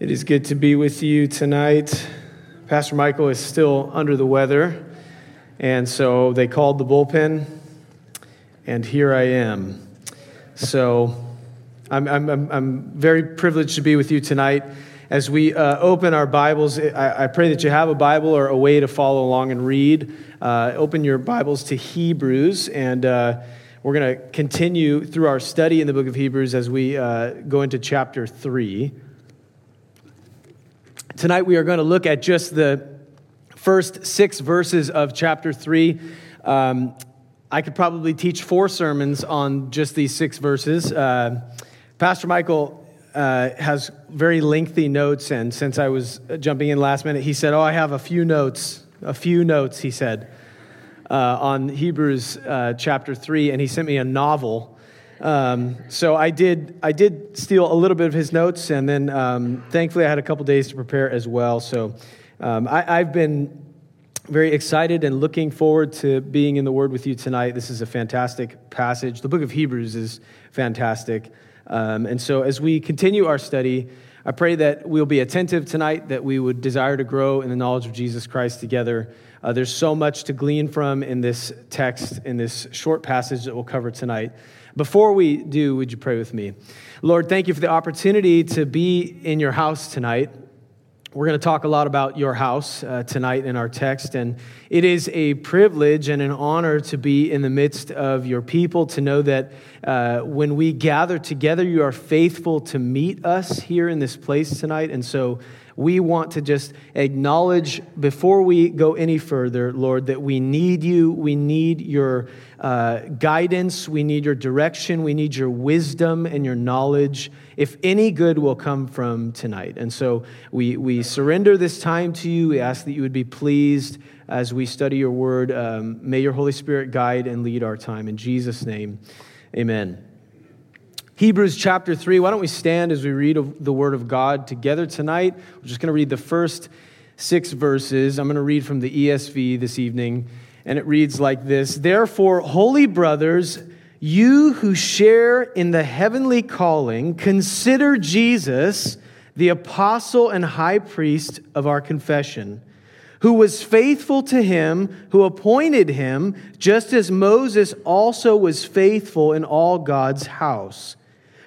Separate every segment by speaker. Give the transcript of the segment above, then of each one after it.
Speaker 1: It is good to be with you tonight. Pastor Michael is still under the weather, and so they called the bullpen, and here I am. So I'm, I'm, I'm very privileged to be with you tonight. As we uh, open our Bibles, I, I, pray that you have a Bible or a way to follow along and read. Uh, open your Bibles to Hebrews, and uh, we're going to continue through our study in the book of Hebrews as we uh, go into chapter 3. Tonight we are going to look at just the first six verses of chapter 3. Um, I could probably teach four sermons on just these six verses. Uh, Pastor Michael uh, has very lengthy notes, and since I was jumping in last minute, he said, Oh, I have a few notes, a few notes, he said, uh, on Hebrews uh, chapter 3, and he sent me a novel um, so I did, I did steal a little bit of his notes, and then um, thankfully I had a couple days to prepare as well. So um, I, I've been very excited and looking forward to being in the Word with you tonight. This is a fantastic passage. The book of Hebrews is fantastic. Um, and so as we continue our study, I pray that we'll be attentive tonight, that we would desire to grow in the knowledge of Jesus Christ together. Uh, there's so much to glean from in this text, in this short passage that we'll cover tonight. Before we do, would you pray with me? Lord, thank you for the opportunity to be in your house tonight. We're going to talk a lot about your house uh, tonight in our text, and it is a privilege and an honor to be in the midst of your people, to know that uh, when we gather together, you are faithful to meet us here in this place tonight. And so we want to just acknowledge before we go any further, Lord, that we need you. We need your uh, guidance. We need your direction. We need your wisdom and your knowledge, if any good will come from tonight. And so we, we surrender this time to you. We ask that you would be pleased as we study your word. Um, may your Holy Spirit guide and lead our time. In Jesus' name, amen. Hebrews chapter 3. Why don't we stand as we read the Word of God together tonight? We're just going to read the first six verses. I'm going to read from the ESV this evening, and it reads like this Therefore, holy brothers, you who share in the heavenly calling, consider Jesus, the apostle and high priest of our confession, who was faithful to him who appointed him, just as Moses also was faithful in all God's house.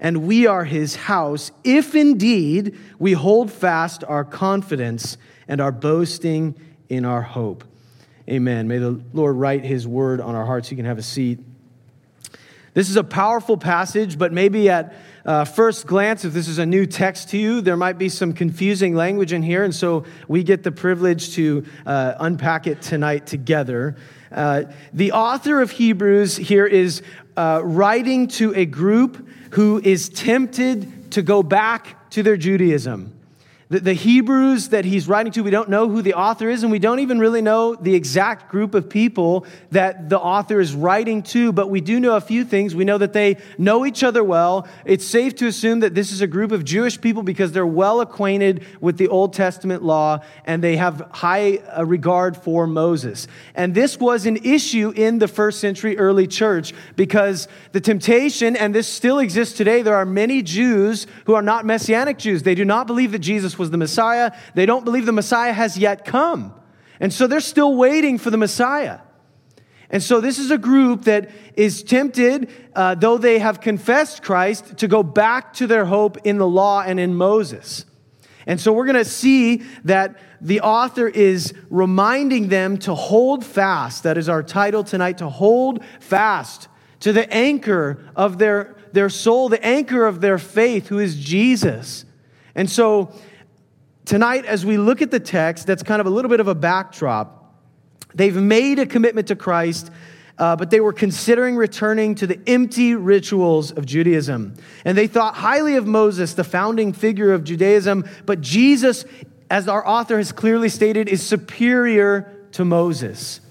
Speaker 1: and we are his house, if indeed we hold fast our confidence and our boasting in our hope. Amen. May the Lord write his word on our hearts. You can have a seat. This is a powerful passage, but maybe at uh, first glance, if this is a new text to you, there might be some confusing language in here, and so we get the privilege to uh, unpack it tonight together. Uh, the author of Hebrews here is uh, writing to a group who is tempted to go back to their Judaism. The, the, Hebrews that he's writing to, we don't know who the author is, and we don't even really know the exact group of people that the author is writing to, but we do know a few things. We know that they know each other well. It's safe to assume that this is a group of Jewish people because they're well acquainted with the Old Testament law and they have high uh, regard for Moses. And this was an issue in the first century early church because the temptation, and this still exists today, there are many Jews who are not Messianic Jews. They do not believe that Jesus was the Messiah. They don't believe the Messiah has yet come. And so they're still waiting for the Messiah. And so this is a group that is tempted, uh, though they have confessed Christ, to go back to their hope in the law and in Moses. And so we're going to see that the author is reminding them to hold fast. That is our title tonight to hold fast to the anchor of their, their soul, the anchor of their faith, who is Jesus. And so Tonight, as we look at the text, that's kind of a little bit of a backdrop. They've made a commitment to Christ, uh, but they were considering returning to the empty rituals of Judaism. And they thought highly of Moses, the founding figure of Judaism, but Jesus, as our author has clearly stated, is superior to Moses.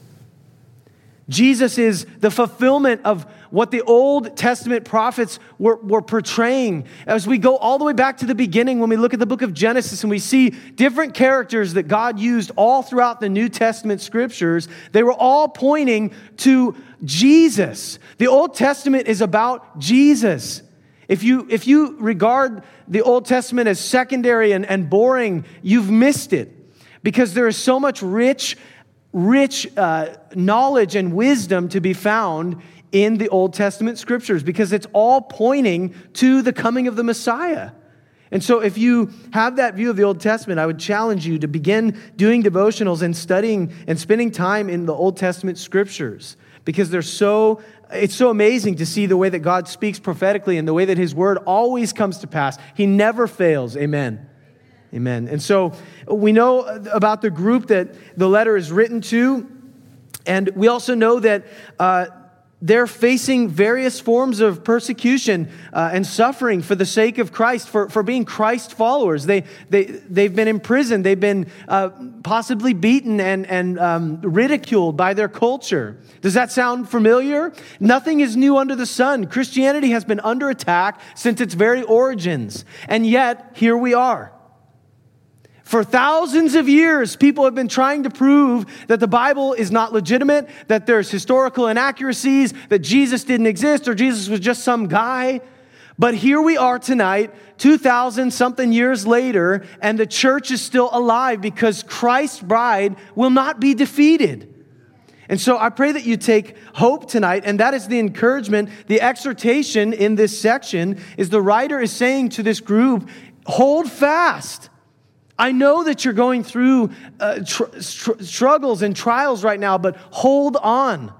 Speaker 1: Jesus is the fulfillment of what the Old Testament prophets were, were, portraying. As we go all the way back to the beginning, when we look at the book of Genesis and we see different characters that God used all throughout the New Testament scriptures, they were all pointing to Jesus. The Old Testament is about Jesus. If you, if you regard the Old Testament as secondary and, and boring, you've missed it because there is so much rich rich uh, knowledge and wisdom to be found in the Old Testament scriptures because it's all pointing to the coming of the Messiah. And so, if you have that view of the Old Testament, I would challenge you to begin doing devotionals and studying and spending time in the Old Testament scriptures because they're so it's so amazing to see the way that God speaks prophetically and the way that his word always comes to pass. He never fails. Amen. Amen. And so we know about the group that the letter is written to, and we also know that uh, they're facing various forms of persecution uh, and suffering for the sake of Christ, for, for being Christ followers. They, they, they've been imprisoned, they've been uh, possibly beaten and, and um, ridiculed by their culture. Does that sound familiar? Nothing is new under the sun. Christianity has been under attack since its very origins, and yet here we are. For thousands of years, people have been trying to prove that the Bible is not legitimate, that there's historical inaccuracies, that Jesus didn't exist or Jesus was just some guy. But here we are tonight, 2,000 something years later, and the church is still alive because Christ's bride will not be defeated. And so I pray that you take hope tonight, and that is the encouragement, the exhortation in this section is the writer is saying to this group, hold fast. I know that you're going through uh, tr- tr- struggles and trials right now, but hold on.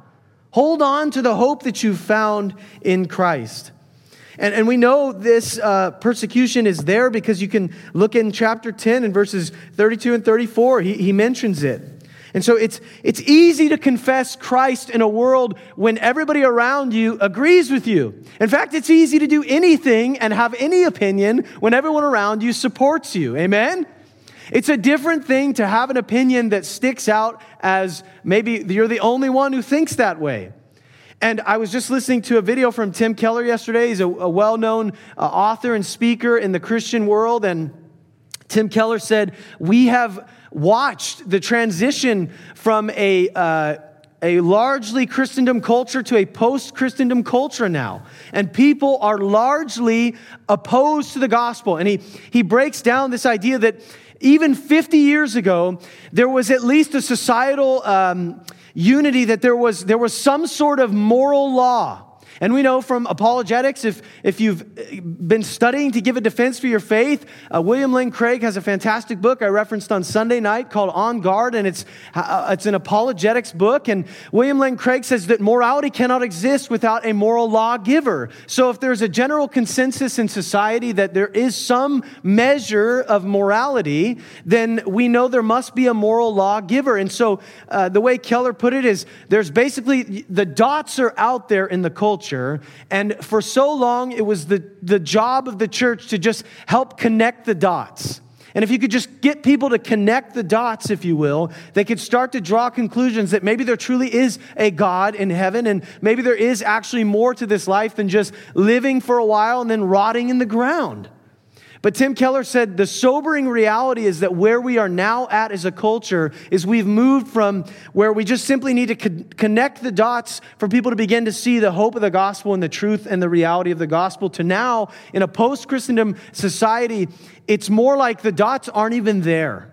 Speaker 1: Hold on to the hope that you've found in Christ. And, and we know this uh, persecution is there because you can look in chapter 10 and verses 32 and 34. He, he mentions it. And so it's, it's easy to confess Christ in a world when everybody around you agrees with you. In fact, it's easy to do anything and have any opinion when everyone around you supports you. Amen? It's a different thing to have an opinion that sticks out as maybe you're the only one who thinks that way. And I was just listening to a video from Tim Keller yesterday. He's a, a well known uh, author and speaker in the Christian world. And Tim Keller said, We have watched the transition from a uh, a largely Christendom culture to a post Christendom culture now. And people are largely opposed to the gospel. And he, he breaks down this idea that even 50 years ago, there was at least a societal um, unity that there was, there was some sort of moral law and we know from apologetics, if, if you've been studying to give a defense for your faith, uh, William Lane Craig has a fantastic book I referenced on Sunday night called On Guard, and it's, uh, it's an apologetics book. And William Lane Craig says that morality cannot exist without a moral lawgiver. So if there's a general consensus in society that there is some measure of morality, then we know there must be a moral lawgiver. And so uh, the way Keller put it is there's basically the dots are out there in the culture culture. And for so long, it was the, the job of the church to just help connect the dots. And if you could just get people to connect the dots, if you will, they could start to draw conclusions that maybe there truly is a God in heaven, and maybe there is actually more to this life than just living for a while and then rotting in the ground. But Tim Keller said the sobering reality is that where we are now at as a culture is we've moved from where we just simply need to co- connect the dots for people to begin to see the hope of the gospel and the truth and the reality of the gospel to now in a post Christendom society, it's more like the dots aren't even there.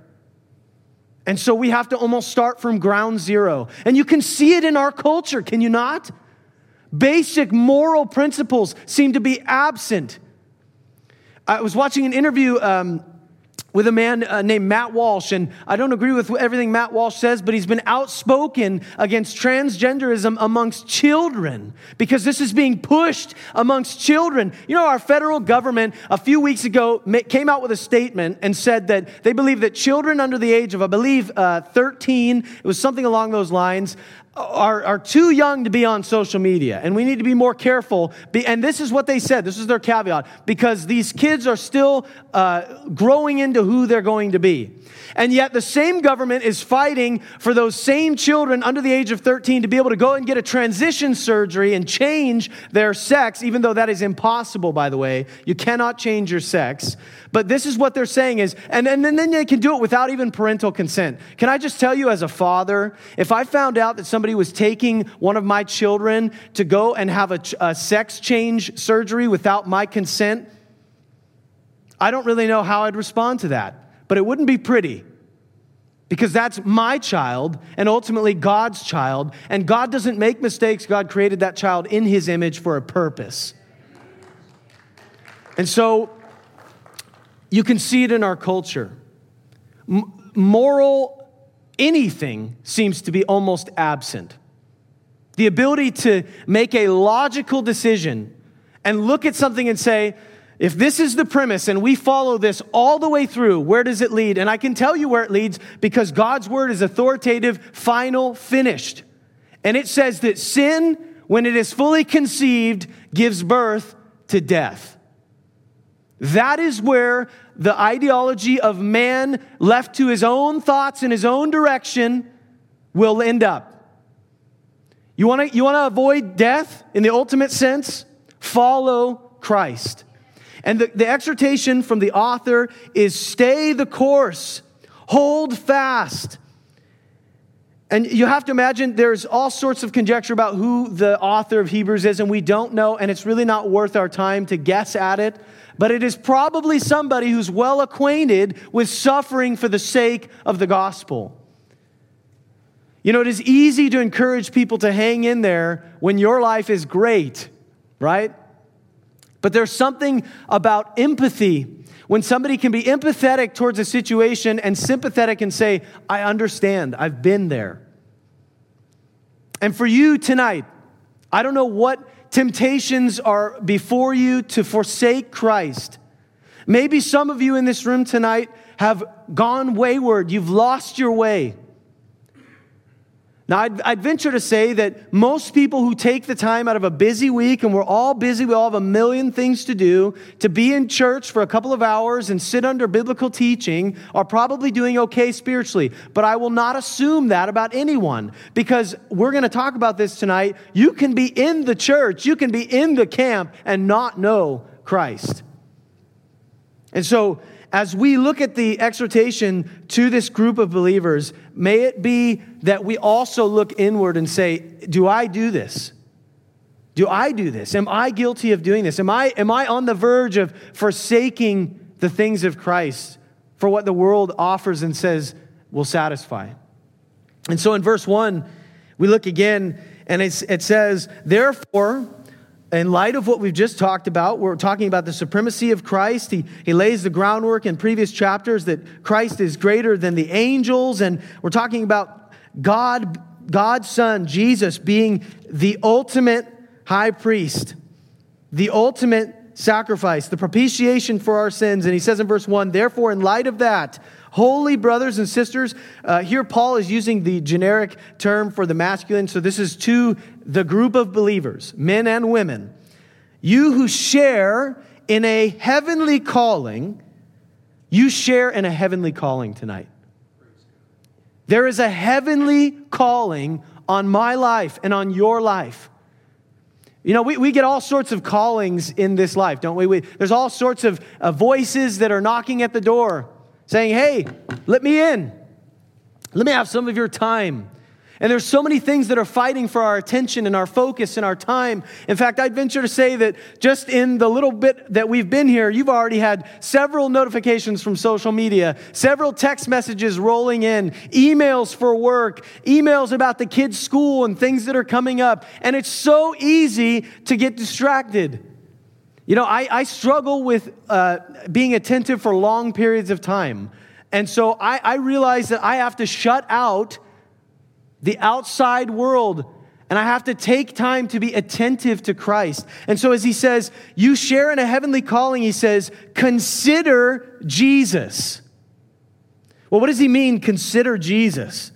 Speaker 1: And so we have to almost start from ground zero. And you can see it in our culture, can you not? Basic moral principles seem to be absent I was watching an interview um, with a man uh, named Matt Walsh, and I don't agree with everything Matt Walsh says, but he's been outspoken against transgenderism amongst children because this is being pushed amongst children. You know, our federal government a few weeks ago came out with a statement and said that they believe that children under the age of, I believe, uh, 13, it was something along those lines, are, are too young to be on social media, and we need to be more careful. And this is what they said this is their caveat because these kids are still uh, growing into who they're going to be. And yet, the same government is fighting for those same children under the age of 13 to be able to go and get a transition surgery and change their sex, even though that is impossible, by the way. You cannot change your sex. But this is what they're saying is, and, and, then they can do it without even parental consent. Can I just tell you, as a father, if I found out that somebody was taking one of my children to go and have a, a sex change surgery without my consent, I don't really know how I'd respond to that. But it wouldn't be pretty because that's my child and ultimately God's child. And God doesn't make mistakes. God created that child in his image for a purpose. And so you can see it in our culture. M- moral anything seems to be almost absent. The ability to make a logical decision and look at something and say, if this is the premise and we follow this all the way through, where does it lead? And I can tell you where it leads because God's word is authoritative, final, finished. And it says that sin, when it is fully conceived, gives birth to death. That is where the ideology of man left to his own thoughts in his own direction will end up. You want to you want to avoid death in the ultimate sense? Follow Christ. And the, the exhortation from the author is stay the course, hold fast. And you have to imagine there's all sorts of conjecture about who the author of Hebrews is, and we don't know, and it's really not worth our time to guess at it but it is probably somebody who's well acquainted with suffering for the sake of the gospel. You know, it is easy to encourage people to hang in there when your life is great, right? But there's something about empathy when somebody can be empathetic towards a situation and sympathetic and say, I understand, I've been there. And for you tonight, I don't know what Temptations are before you to forsake Christ. Maybe some of you in this room tonight have gone wayward, you've lost your way. Now, I'd, I'd, venture to say that most people who take the time out of a busy week, and we're all busy, we all have a million things to do, to be in church for a couple of hours and sit under biblical teaching are probably doing okay spiritually. But I will not assume that about anyone because we're going to talk about this tonight. You can be in the church, you can be in the camp and not know Christ. And so, as we look at the exhortation to this group of believers, may it be that we also look inward and say, Do I do this? Do I do this? Am I guilty of doing this? Am I, am I on the verge of forsaking the things of Christ for what the world offers and says will satisfy? And so in verse 1, we look again and it says, Therefore, in light of what we've just talked about, we're talking about the supremacy of Christ. He, he lays the groundwork in previous chapters that Christ is greater than the angels. And we're talking about God, God's Son, Jesus, being the ultimate high priest, the ultimate sacrifice, the propitiation for our sins. And he says in verse 1 Therefore, in light of that, Holy brothers and sisters, uh, here Paul is using the generic term for the masculine. So this is to the group of believers, men and women. You who share in a heavenly calling, you share in a heavenly calling tonight. There is a heavenly calling on my life and on your life. You know, we, we get all sorts of callings in this life, don't we? we there's all sorts of uh, voices that are knocking at the door saying, Hey, let me in. Let me have some of your time. And there's so many things that are fighting for our attention and our focus and our time. In fact, I'd venture to say that just in the little bit that we've been here, you've already had several notifications from social media, several text messages rolling in, emails for work, emails about the kids' school and things that are coming up. And it's so easy to get distracted. You know, I, I struggle with uh, being attentive for long periods of time. And so I, I realize that I have to shut out the outside world and I have to take time to be attentive to Christ. And so, as he says, you share in a heavenly calling, he says, consider Jesus. Well, what does he mean, consider Jesus?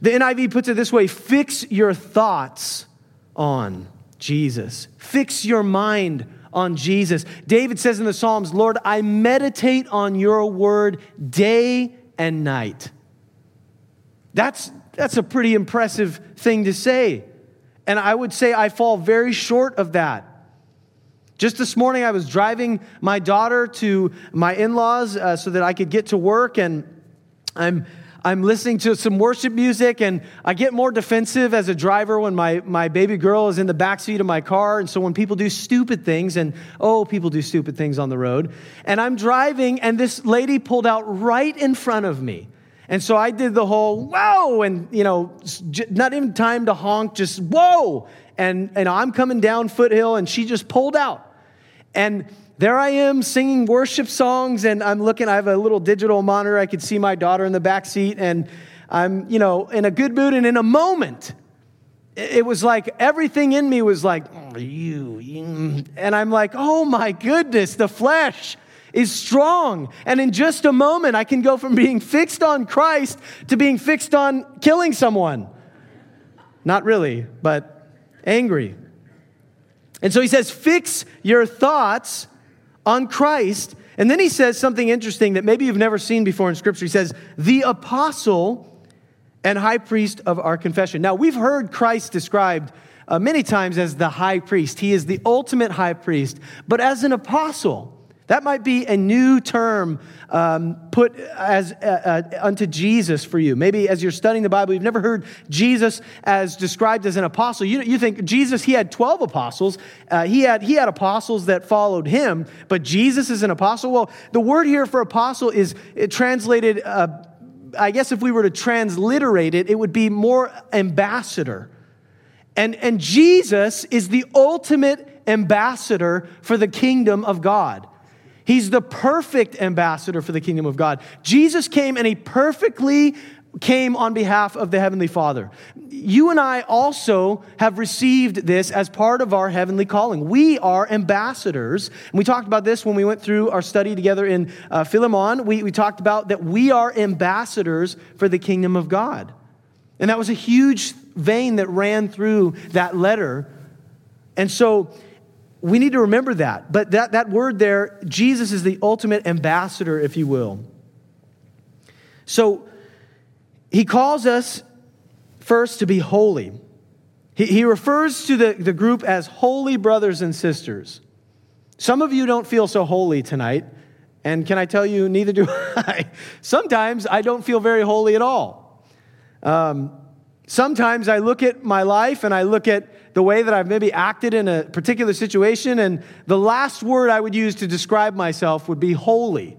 Speaker 1: The NIV puts it this way fix your thoughts on Jesus, fix your mind on Jesus. David says in the Psalms, Lord, I meditate on your word day and night. That's, that's a pretty impressive thing to say. And I would say I fall very short of that. Just this morning, I was driving my daughter to my in laws uh, so that I could get to work, and I'm I'm listening to some worship music, and I get more defensive as a driver when my, my baby girl is in the backseat of my car. And so when people do stupid things, and oh, people do stupid things on the road, and I'm driving, and this lady pulled out right in front of me. And so I did the whole whoa, and you know, not even time to honk, just whoa. And, and I'm coming down foothill, and she just pulled out. And there I am singing worship songs, and I'm looking. I have a little digital monitor. I could see my daughter in the back seat, and I'm, you know, in a good mood. And in a moment, it was like everything in me was like, oh, you, you. And I'm like, oh my goodness, the flesh is strong. And in just a moment, I can go from being fixed on Christ to being fixed on killing someone. Not really, but angry. And so he says, fix your thoughts on Christ. And then he says something interesting that maybe you've never seen before in Scripture. He says, the apostle and high priest of our confession. Now, we've heard Christ described uh, many times as the high priest. He is the ultimate high priest. But as an apostle, that might be a new term um, put as uh, uh, unto Jesus for you. Maybe as you're studying the Bible, you've never heard Jesus as described as an apostle. You, you think Jesus, he had 12 apostles. Uh, he, had, he had apostles that followed him, but Jesus is an apostle. Well, the word here for apostle is translated, uh, I guess if we were to transliterate it, it would be more ambassador. And, and Jesus is the ultimate ambassador for the kingdom of God. He's the perfect ambassador for the kingdom of God. Jesus came and he perfectly came on behalf of the Heavenly Father. You and I also have received this as part of our heavenly calling. We are ambassadors. And we talked about this when we went through our study together in uh, Philemon. We, we talked about that we are ambassadors for the kingdom of God. And that was a huge vein that ran through that letter. And so we need to remember that. But that, that word there, Jesus is the ultimate ambassador, if you will. So he calls us first to be holy. He, he refers to the, the group as holy brothers and sisters. Some of you don't feel so holy tonight. And can I tell you, neither do I. Sometimes I don't feel very holy at all. Um, sometimes I look at my life and I look at the way that I've maybe acted in a particular situation, and the last word I would use to describe myself would be holy.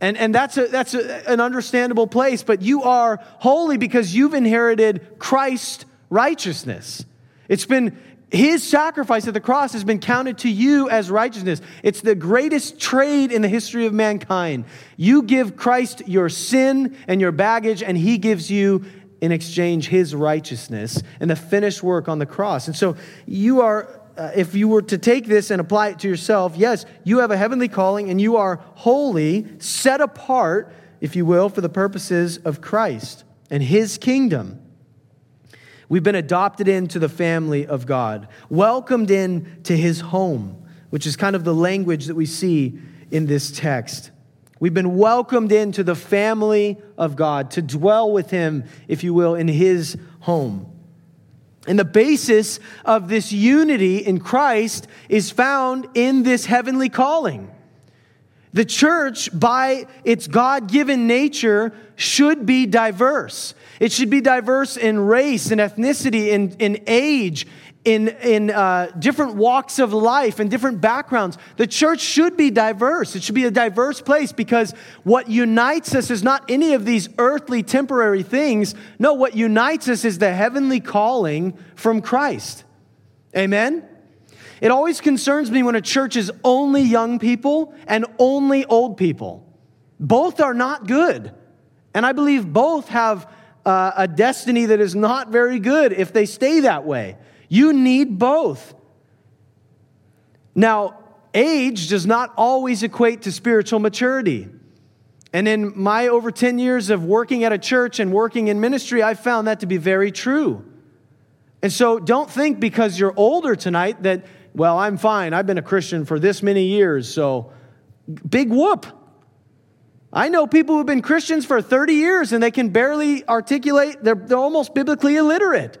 Speaker 1: And, and that's, a, that's a, an understandable place, but you are holy because you've inherited Christ's righteousness. It's been his sacrifice at the cross has been counted to you as righteousness. It's the greatest trade in the history of mankind. You give Christ your sin and your baggage, and he gives you in exchange his righteousness and the finished work on the cross. And so you are, uh, if you were to take this and apply it to yourself, yes, you have a heavenly calling and you are holy, set apart, if you will, for the purposes of Christ and his kingdom. We've been adopted into the family of God, welcomed in to his home, which is kind of the language that we see in this text. We've been welcomed into the family of God to dwell with Him, if you will, in His home. And the basis of this unity in Christ is found in this heavenly calling. The church, by its God given nature, should be diverse. It should be diverse in race, in ethnicity, in, in age, in, in uh, different walks of life and different backgrounds. The church should be diverse. It should be a diverse place because what unites us is not any of these earthly temporary things. No, what unites us is the heavenly calling from Christ. Amen? It always concerns me when a church is only young people and only old people. Both are not good. And I believe both have uh, a destiny that is not very good if they stay that way. You need both. Now, age does not always equate to spiritual maturity. And in my over 10 years of working at a church and working in ministry, I found that to be very true. And so don't think because you're older tonight that, well, I'm fine. I've been a Christian for this many years, so big whoop. I know people who've been Christians for 30 years and they can barely articulate, they're, they're almost biblically illiterate.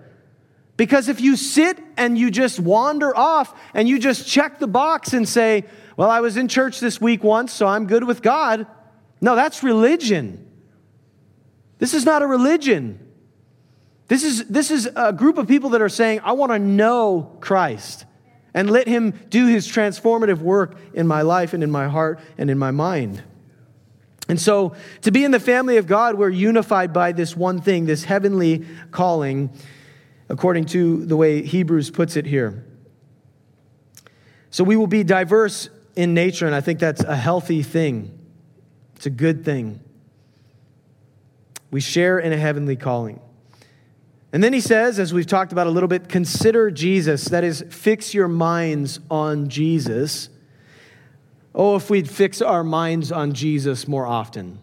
Speaker 1: Because if you sit and you just wander off and you just check the box and say, well, I was in church this week once, so I'm good with God. No, that's religion. This is not a religion. This is, this is a group of people that are saying, I want to know Christ and let him do his transformative work in my life and in my heart and in my mind. And so, to be in the family of God, we're unified by this one thing, this heavenly calling, according to the way Hebrews puts it here. So, we will be diverse in nature, and I think that's a healthy thing. It's a good thing. We share in a heavenly calling. And then he says, as we've talked about a little bit, consider Jesus. That is, fix your minds on Jesus. Oh, if we'd fix our minds on Jesus more often.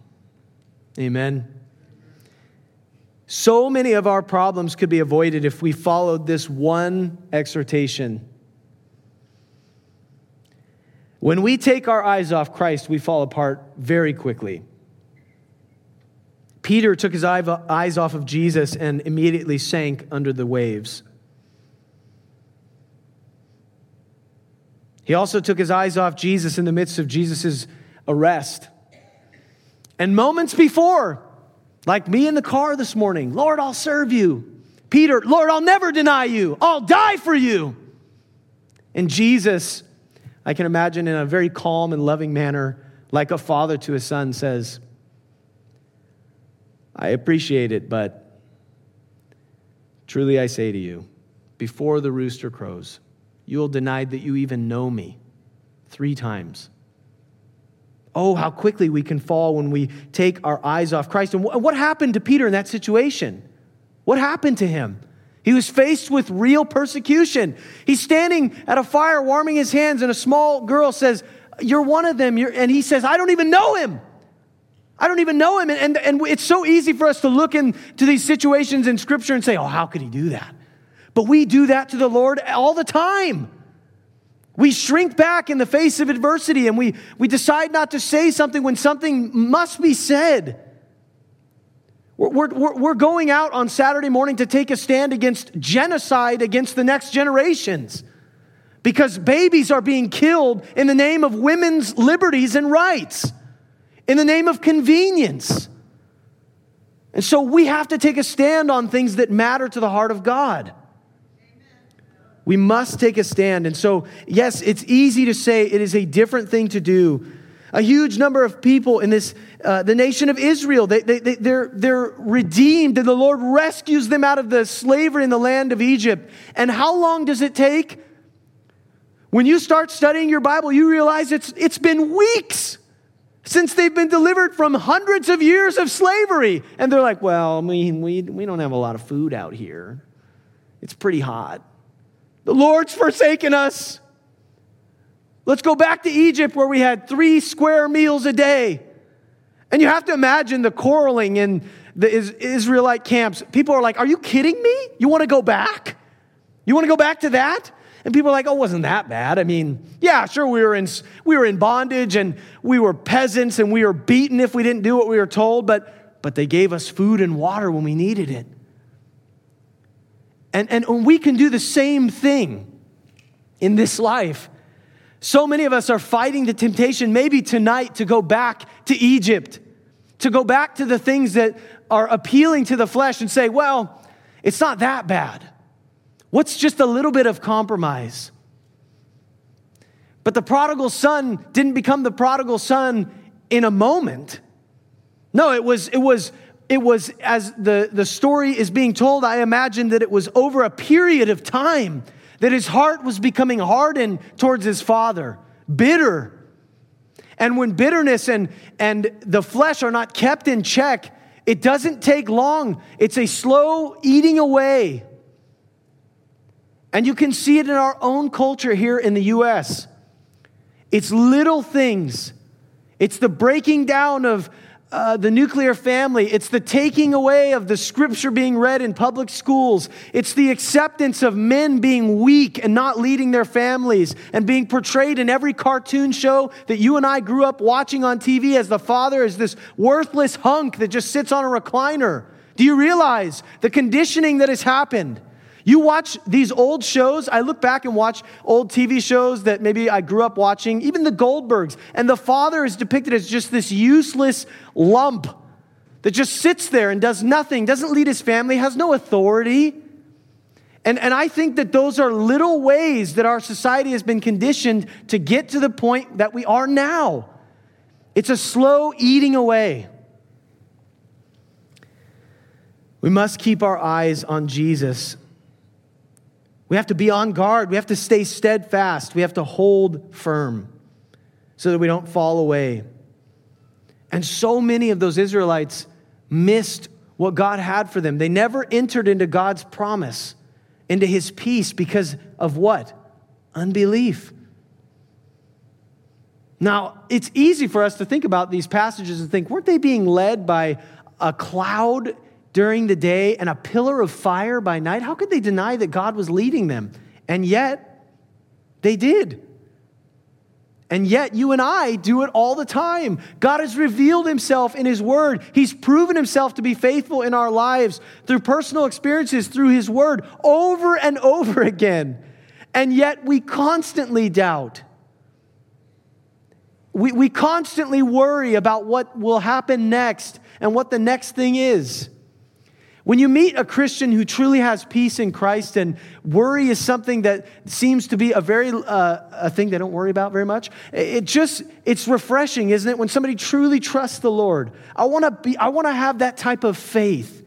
Speaker 1: Amen. So many of our problems could be avoided if we followed this one exhortation. When we take our eyes off Christ, we fall apart very quickly. Peter took his eyes off of Jesus and immediately sank under the waves. He also took his eyes off Jesus in the midst of Jesus' arrest. And moments before, like me in the car this morning, Lord, I'll serve you. Peter, Lord, I'll never deny you. I'll die for you. And Jesus, I can imagine in a very calm and loving manner, like a father to his son, says, I appreciate it, but truly I say to you, before the rooster crows, you will deny that you even know me three times. Oh, how quickly we can fall when we take our eyes off Christ. And what happened to Peter in that situation? What happened to him? He was faced with real persecution. He's standing at a fire warming his hands, and a small girl says, You're one of them. You're, and he says, I don't even know him. I don't even know him. And, and, and it's so easy for us to look into these situations in Scripture and say, oh, how could he do that? But we do that to the Lord all the time. We shrink back in the face of adversity and we, we decide not to say something when something must be said. We're, we're, we're going out on Saturday morning to take a stand against genocide against the next generations because babies are being killed in the name of women's liberties and rights in the name of convenience. And so we have to take a stand on things that matter to the heart of God. We must take a stand. And so, yes, it's easy to say it is a different thing to do. A huge number of people in this, uh, the nation of Israel, they, they, they, they're, they're redeemed and the Lord rescues them out of the slavery in the land of Egypt. And how long does it take? When you start studying your Bible, you realize it's, it's been weeks since they've been delivered from hundreds of years of slavery. And they're like, well, we, we, we don't have a lot of food out here. It's pretty hot. The Lord's forsaken us. Let's go back to Egypt where we had three square meals a day. And you have to imagine the quarreling in the Israelite camps. People are like, Are you kidding me? You want to go back? You want to go back to that? And people are like, oh, wasn't that bad? I mean, yeah, sure, we were in, we were in bondage and we were peasants and we were beaten if we didn't do what we were told, but, but they gave us food and water when we needed it. And, and we can do the same thing in this life. So many of us are fighting the temptation, maybe tonight, to go back to Egypt, to go back to the things that are appealing to the flesh and say, well, it's not that bad. What's just a little bit of compromise? But the prodigal son didn't become the prodigal son in a moment. No, it was, it was, it was as the, the story is being told, I imagine that it was over a period of time that his heart was becoming hardened towards his father, bitter. And when bitterness and, and the flesh are not kept in check, it doesn't take long. It's a slow eating away and you can see it in our own culture here in the US. It's little things. It's the breaking down of, uh, the nuclear family. It's the taking away of the scripture being read in public schools. It's the acceptance of men being weak and not leading their families and being portrayed in every cartoon show that you and I grew up watching on TV as the father is this worthless hunk that just sits on a recliner. Do you realize the conditioning that has happened? You watch these old shows, I look back and watch old TV shows that maybe I grew up watching, even the Goldbergs, and the father is depicted as just this useless lump that just sits there and does nothing, doesn't lead his family, has no authority. And, and I think that those are little ways that our society has been conditioned to get to the point that we are now. It's a slow eating away. We must keep our eyes on Jesus we have to be on guard. We have to stay steadfast. We have to hold firm so that we don't fall away. And so many of those Israelites missed what God had for them. They never entered into God's promise, into his peace, because of what? Unbelief. Now, it's easy for us to think about these passages and think, weren't they being led by a cloud during the day and a pillar of fire by night, how could they deny that God was leading them? And yet, they did. And yet, you and I do it all the time. God has revealed himself in his word. He's proven himself to be faithful in our lives through personal experiences, through his word, over and over again. And yet, we constantly doubt. We, we constantly worry about what will happen next and what the next thing is. When you meet a Christian who truly has peace in Christ and worry is something that seems to be a very uh, a thing they don't worry about very much, it just it's refreshing, isn't it? When somebody truly trusts the Lord. I want to be I want to have that type of faith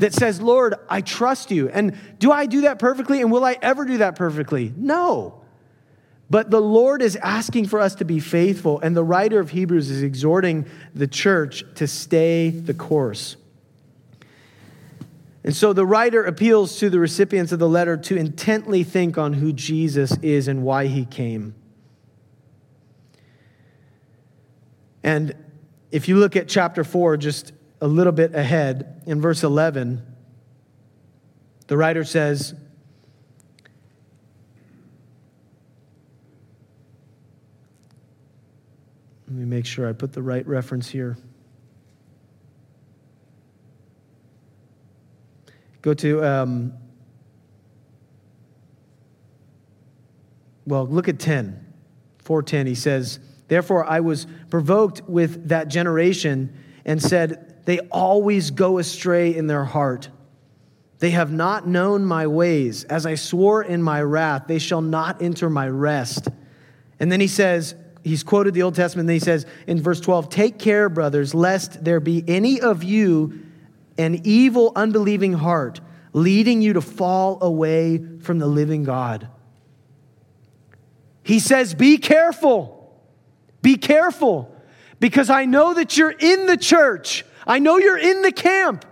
Speaker 1: that says, "Lord, I trust you." And do I do that perfectly and will I ever do that perfectly? No. But the Lord is asking for us to be faithful, and the writer of Hebrews is exhorting the church to stay the course. And so the writer appeals to the recipients of the letter to intently think on who Jesus is and why he came. And if you look at chapter 4, just a little bit ahead, in verse 11, the writer says, Let me make sure I put the right reference here. Go to, um, well, look at 10. 410, he says, Therefore I was provoked with that generation and said, They always go astray in their heart. They have not known my ways. As I swore in my wrath, they shall not enter my rest. And then he says, he's quoted the Old Testament, and then he says in verse 12, Take care, brothers, lest there be any of you an evil, unbelieving heart, leading you to fall away from the living God. He says, Be careful. Be careful because I know that you're in the church. I know you're in the camp,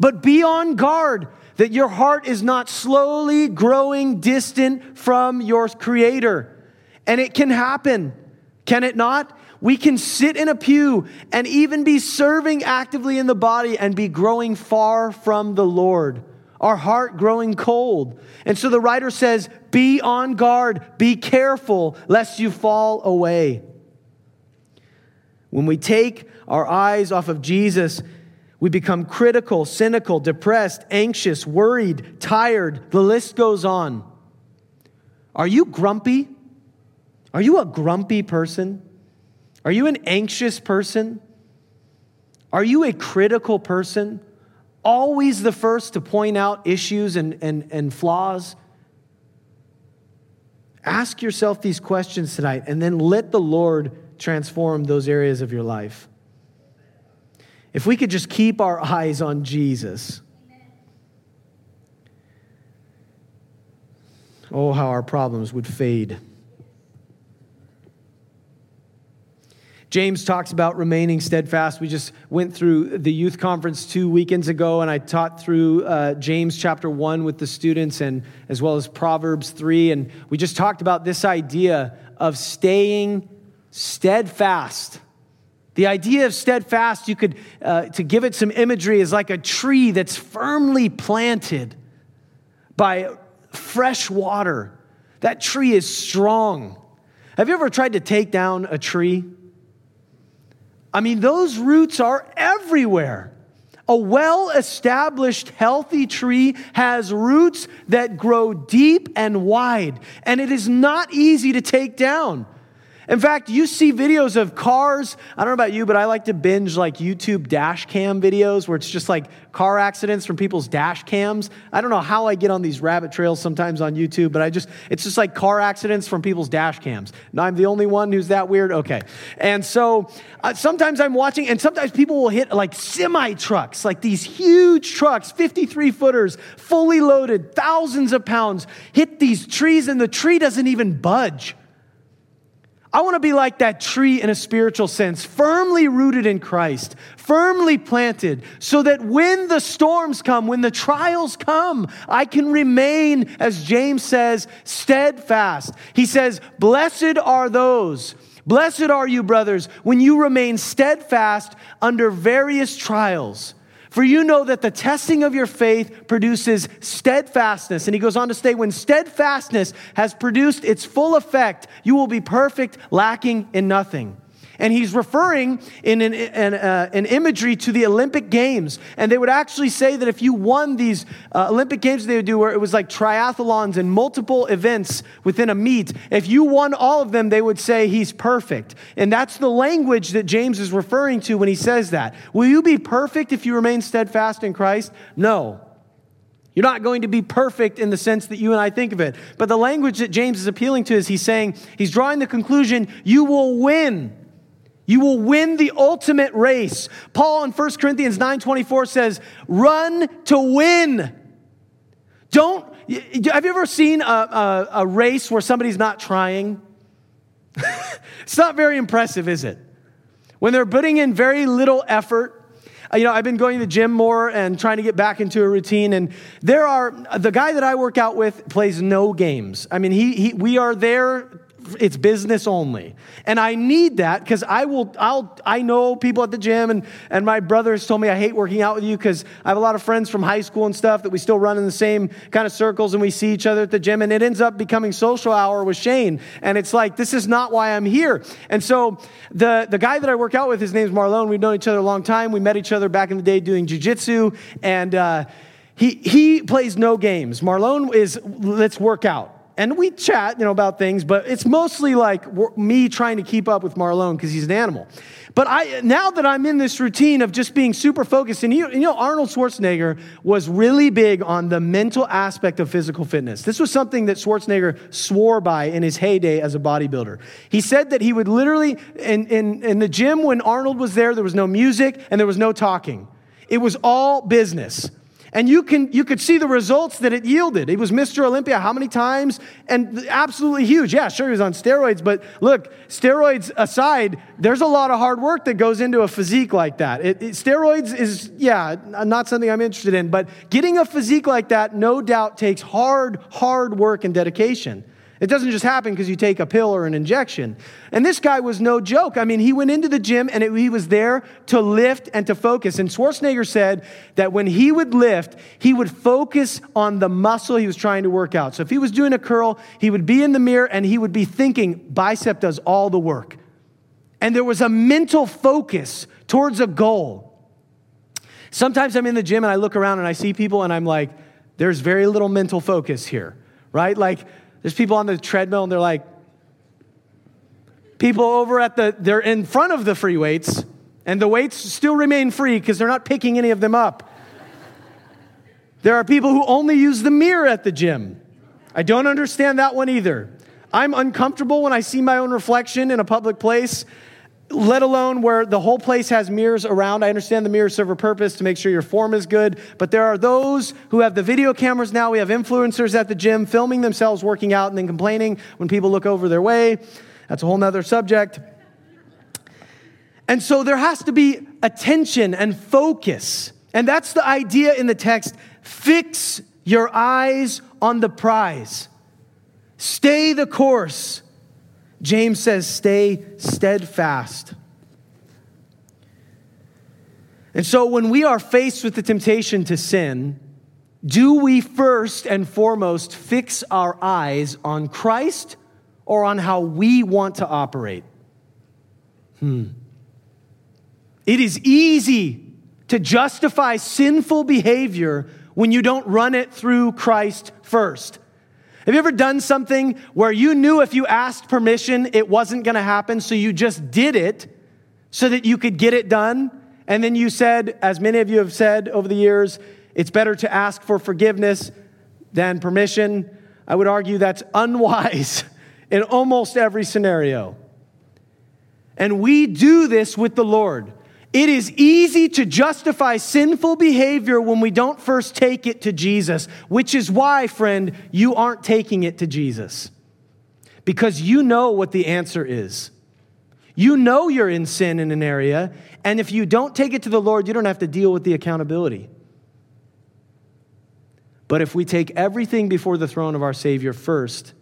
Speaker 1: but be on guard that your heart is not slowly growing distant from your Creator. And it can happen, can it not? We can sit in a pew and even be serving actively in the body and be growing far from the Lord, our heart growing cold. And so the writer says, Be on guard, be careful lest you fall away. When we take our eyes off of Jesus, we become critical, cynical, depressed, anxious, worried, tired. The list goes on. Are you grumpy? Are you a grumpy person? Are you an anxious person? Are you a critical person? Always the first to point out issues and, and, and flaws? Ask yourself these questions tonight and then let the Lord transform those areas of your life. If we could just keep our eyes on Jesus. Oh, how our problems would fade. James talks about remaining steadfast. We just went through the youth conference two weekends ago, and I taught through uh, James chapter 1 with the students, and as well as Proverbs 3. And we just talked about this idea of staying steadfast The idea of steadfast, you could, uh, to give it some imagery, is like a tree that's firmly planted by fresh water. That tree is strong. Have you ever tried to take down a tree? I mean, those roots are everywhere. A well established, healthy tree has roots that grow deep and wide, and it is not easy to take down. In fact, you see videos of cars. I don't know about you, but I like to binge like YouTube dash cam videos where it's just like car accidents from people's dash cams. I don't know how I get on these rabbit trails sometimes on YouTube, but I just, it's just like car accidents from people's dash cams. And I'm the only one who's that weird? Okay. And so uh, sometimes I'm watching, and sometimes people will hit like semi trucks, like these huge trucks, 53 footers, fully loaded, thousands of pounds, hit these trees, and the tree doesn't even budge. I want to be like that tree in a spiritual sense, firmly rooted in Christ, firmly planted, so that when the storms come, when the trials come, I can remain, as James says, steadfast. He says, Blessed are those, blessed are you, brothers, when you remain steadfast under various trials for you know that the testing of your faith produces steadfastness. And he goes on to say, when steadfastness has produced its full effect, you will be perfect, lacking in nothing. And he's referring in an, an, uh, an, imagery to the Olympic Games. And they would actually say that if you won these uh, Olympic Games, they would do where it was like triathlons and multiple events within a meet. If you won all of them, they would say he's perfect. And that's the language that James is referring to when he says that. Will you be perfect if you remain steadfast in Christ? No. You're not going to be perfect in the sense that you and I think of it. But the language that James is appealing to is he's saying, he's drawing the conclusion, you will win. You will win the ultimate race. Paul in 1 Corinthians 9:24 says, "Run to win." Don't have you ever seen a, a, a race where somebody's not trying? it's not very impressive, is it? When they're putting in very little effort. Uh, you know, I've been going to the gym more and trying to get back into a routine. And there are the guy that I work out with plays no games. I mean, he, he we are there it's business only. And I need that because I will, I'll, I know people at the gym and, and my brother has told me I hate working out with you because I have a lot of friends from high school and stuff that we still run in the same kind of circles and we see each other at the gym and it ends up becoming social hour with Shane. And it's like, this is not why I'm here. And so the, the guy that I work out with, his name's Marlon. We've known each other a long time. We met each other back in the day doing jujitsu and, uh, he, he plays no games. Marlon is, let's work out and we chat, you know, about things, but it's mostly like me trying to keep up with Marlon because he's an animal. But I, now that I'm in this routine of just being super focused, and you, you know, Arnold Schwarzenegger was really big on the mental aspect of physical fitness. This was something that Schwarzenegger swore by in his heyday as a bodybuilder. He said that he would literally, in, in, in the gym when Arnold was there, there was no music and there was no talking. It was all business. And you, can, you could see the results that it yielded. He was Mr. Olympia how many times? And absolutely huge. Yeah, sure, he was on steroids, but look, steroids aside, there's a lot of hard work that goes into a physique like that. It, it, steroids is, yeah, not something I'm interested in, but getting a physique like that, no doubt, takes hard, hard work and dedication. It doesn't just happen because you take a pill or an injection. And this guy was no joke. I mean, he went into the gym and it, he was there to lift and to focus. And Schwarzenegger said that when he would lift, he would focus on the muscle he was trying to work out. So if he was doing a curl, he would be in the mirror and he would be thinking, bicep does all the work. And there was a mental focus towards a goal. Sometimes I'm in the gym and I look around and I see people and I'm like, there's very little mental focus here, right? Like, there's people on the treadmill and they're like, people over at the, they're in front of the free weights and the weights still remain free because they're not picking any of them up. There are people who only use the mirror at the gym. I don't understand that one either. I'm uncomfortable when I see my own reflection in a public place let alone where the whole place has mirrors around. I understand the mirrors serve a purpose to make sure your form is good, but there are those who have the video cameras now. We have influencers at the gym filming themselves working out and then complaining when people look over their way. That's a whole nother subject. And so there has to be attention and focus. And that's the idea in the text. Fix your eyes on the prize. Stay the course. James says, stay steadfast. And so when we are faced with the temptation to sin, do we first and foremost fix our eyes on Christ or on how we want to operate? Hmm. It is easy to justify sinful behavior when you don't run it through Christ first. Have you ever done something where you knew if you asked permission, it wasn't going to happen, so you just did it so that you could get it done? And then you said, as many of you have said over the years, it's better to ask for forgiveness than permission. I would argue that's unwise in almost every scenario. And we do this with the Lord. It is easy to justify sinful behavior when we don't first take it to Jesus, which is why, friend, you aren't taking it to Jesus. Because you know what the answer is. You know you're in sin in an area, and if you don't take it to the Lord, you don't have to deal with the accountability. But if we take everything before the throne of our Savior first,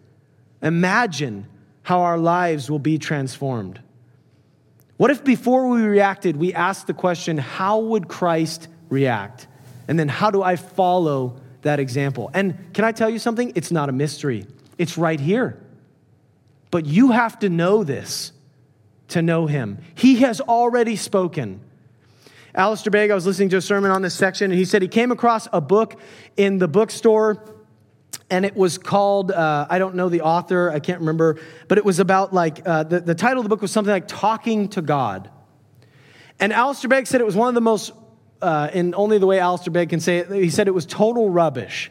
Speaker 1: imagine how our lives will be transformed. What if before we reacted, we asked the question, how would Christ react? And then how do I follow that example? And can I tell you something? It's not a mystery, it's right here. But you have to know this to know him. He has already spoken. Alistair Begg, I was listening to a sermon on this section, and he said he came across a book in the bookstore and it was called uh, i don't know the author i can't remember but it was about like uh, the, the title of the book was something like talking to god. And alistair begg said it was one of the most uh, in only the way alistair begg can say it he said it was total rubbish.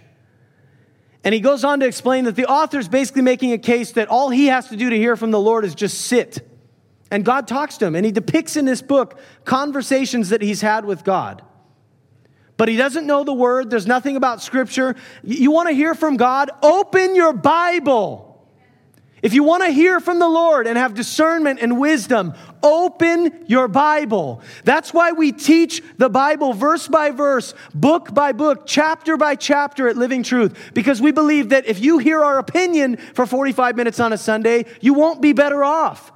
Speaker 1: And he goes on to explain that the author is basically making a case that all he has to do to hear from the lord is just sit. And god talks to him and he depicts in this book conversations that he's had with god but he doesn't know the word. There's nothing about scripture. You want to hear from God? Open your Bible. If you want to hear from the Lord and have discernment and wisdom, open your Bible. That's why we teach the Bible verse by verse, book by book, chapter by chapter at Living Truth, because we believe that if you hear our opinion for 45 minutes on a Sunday, you won't be better off.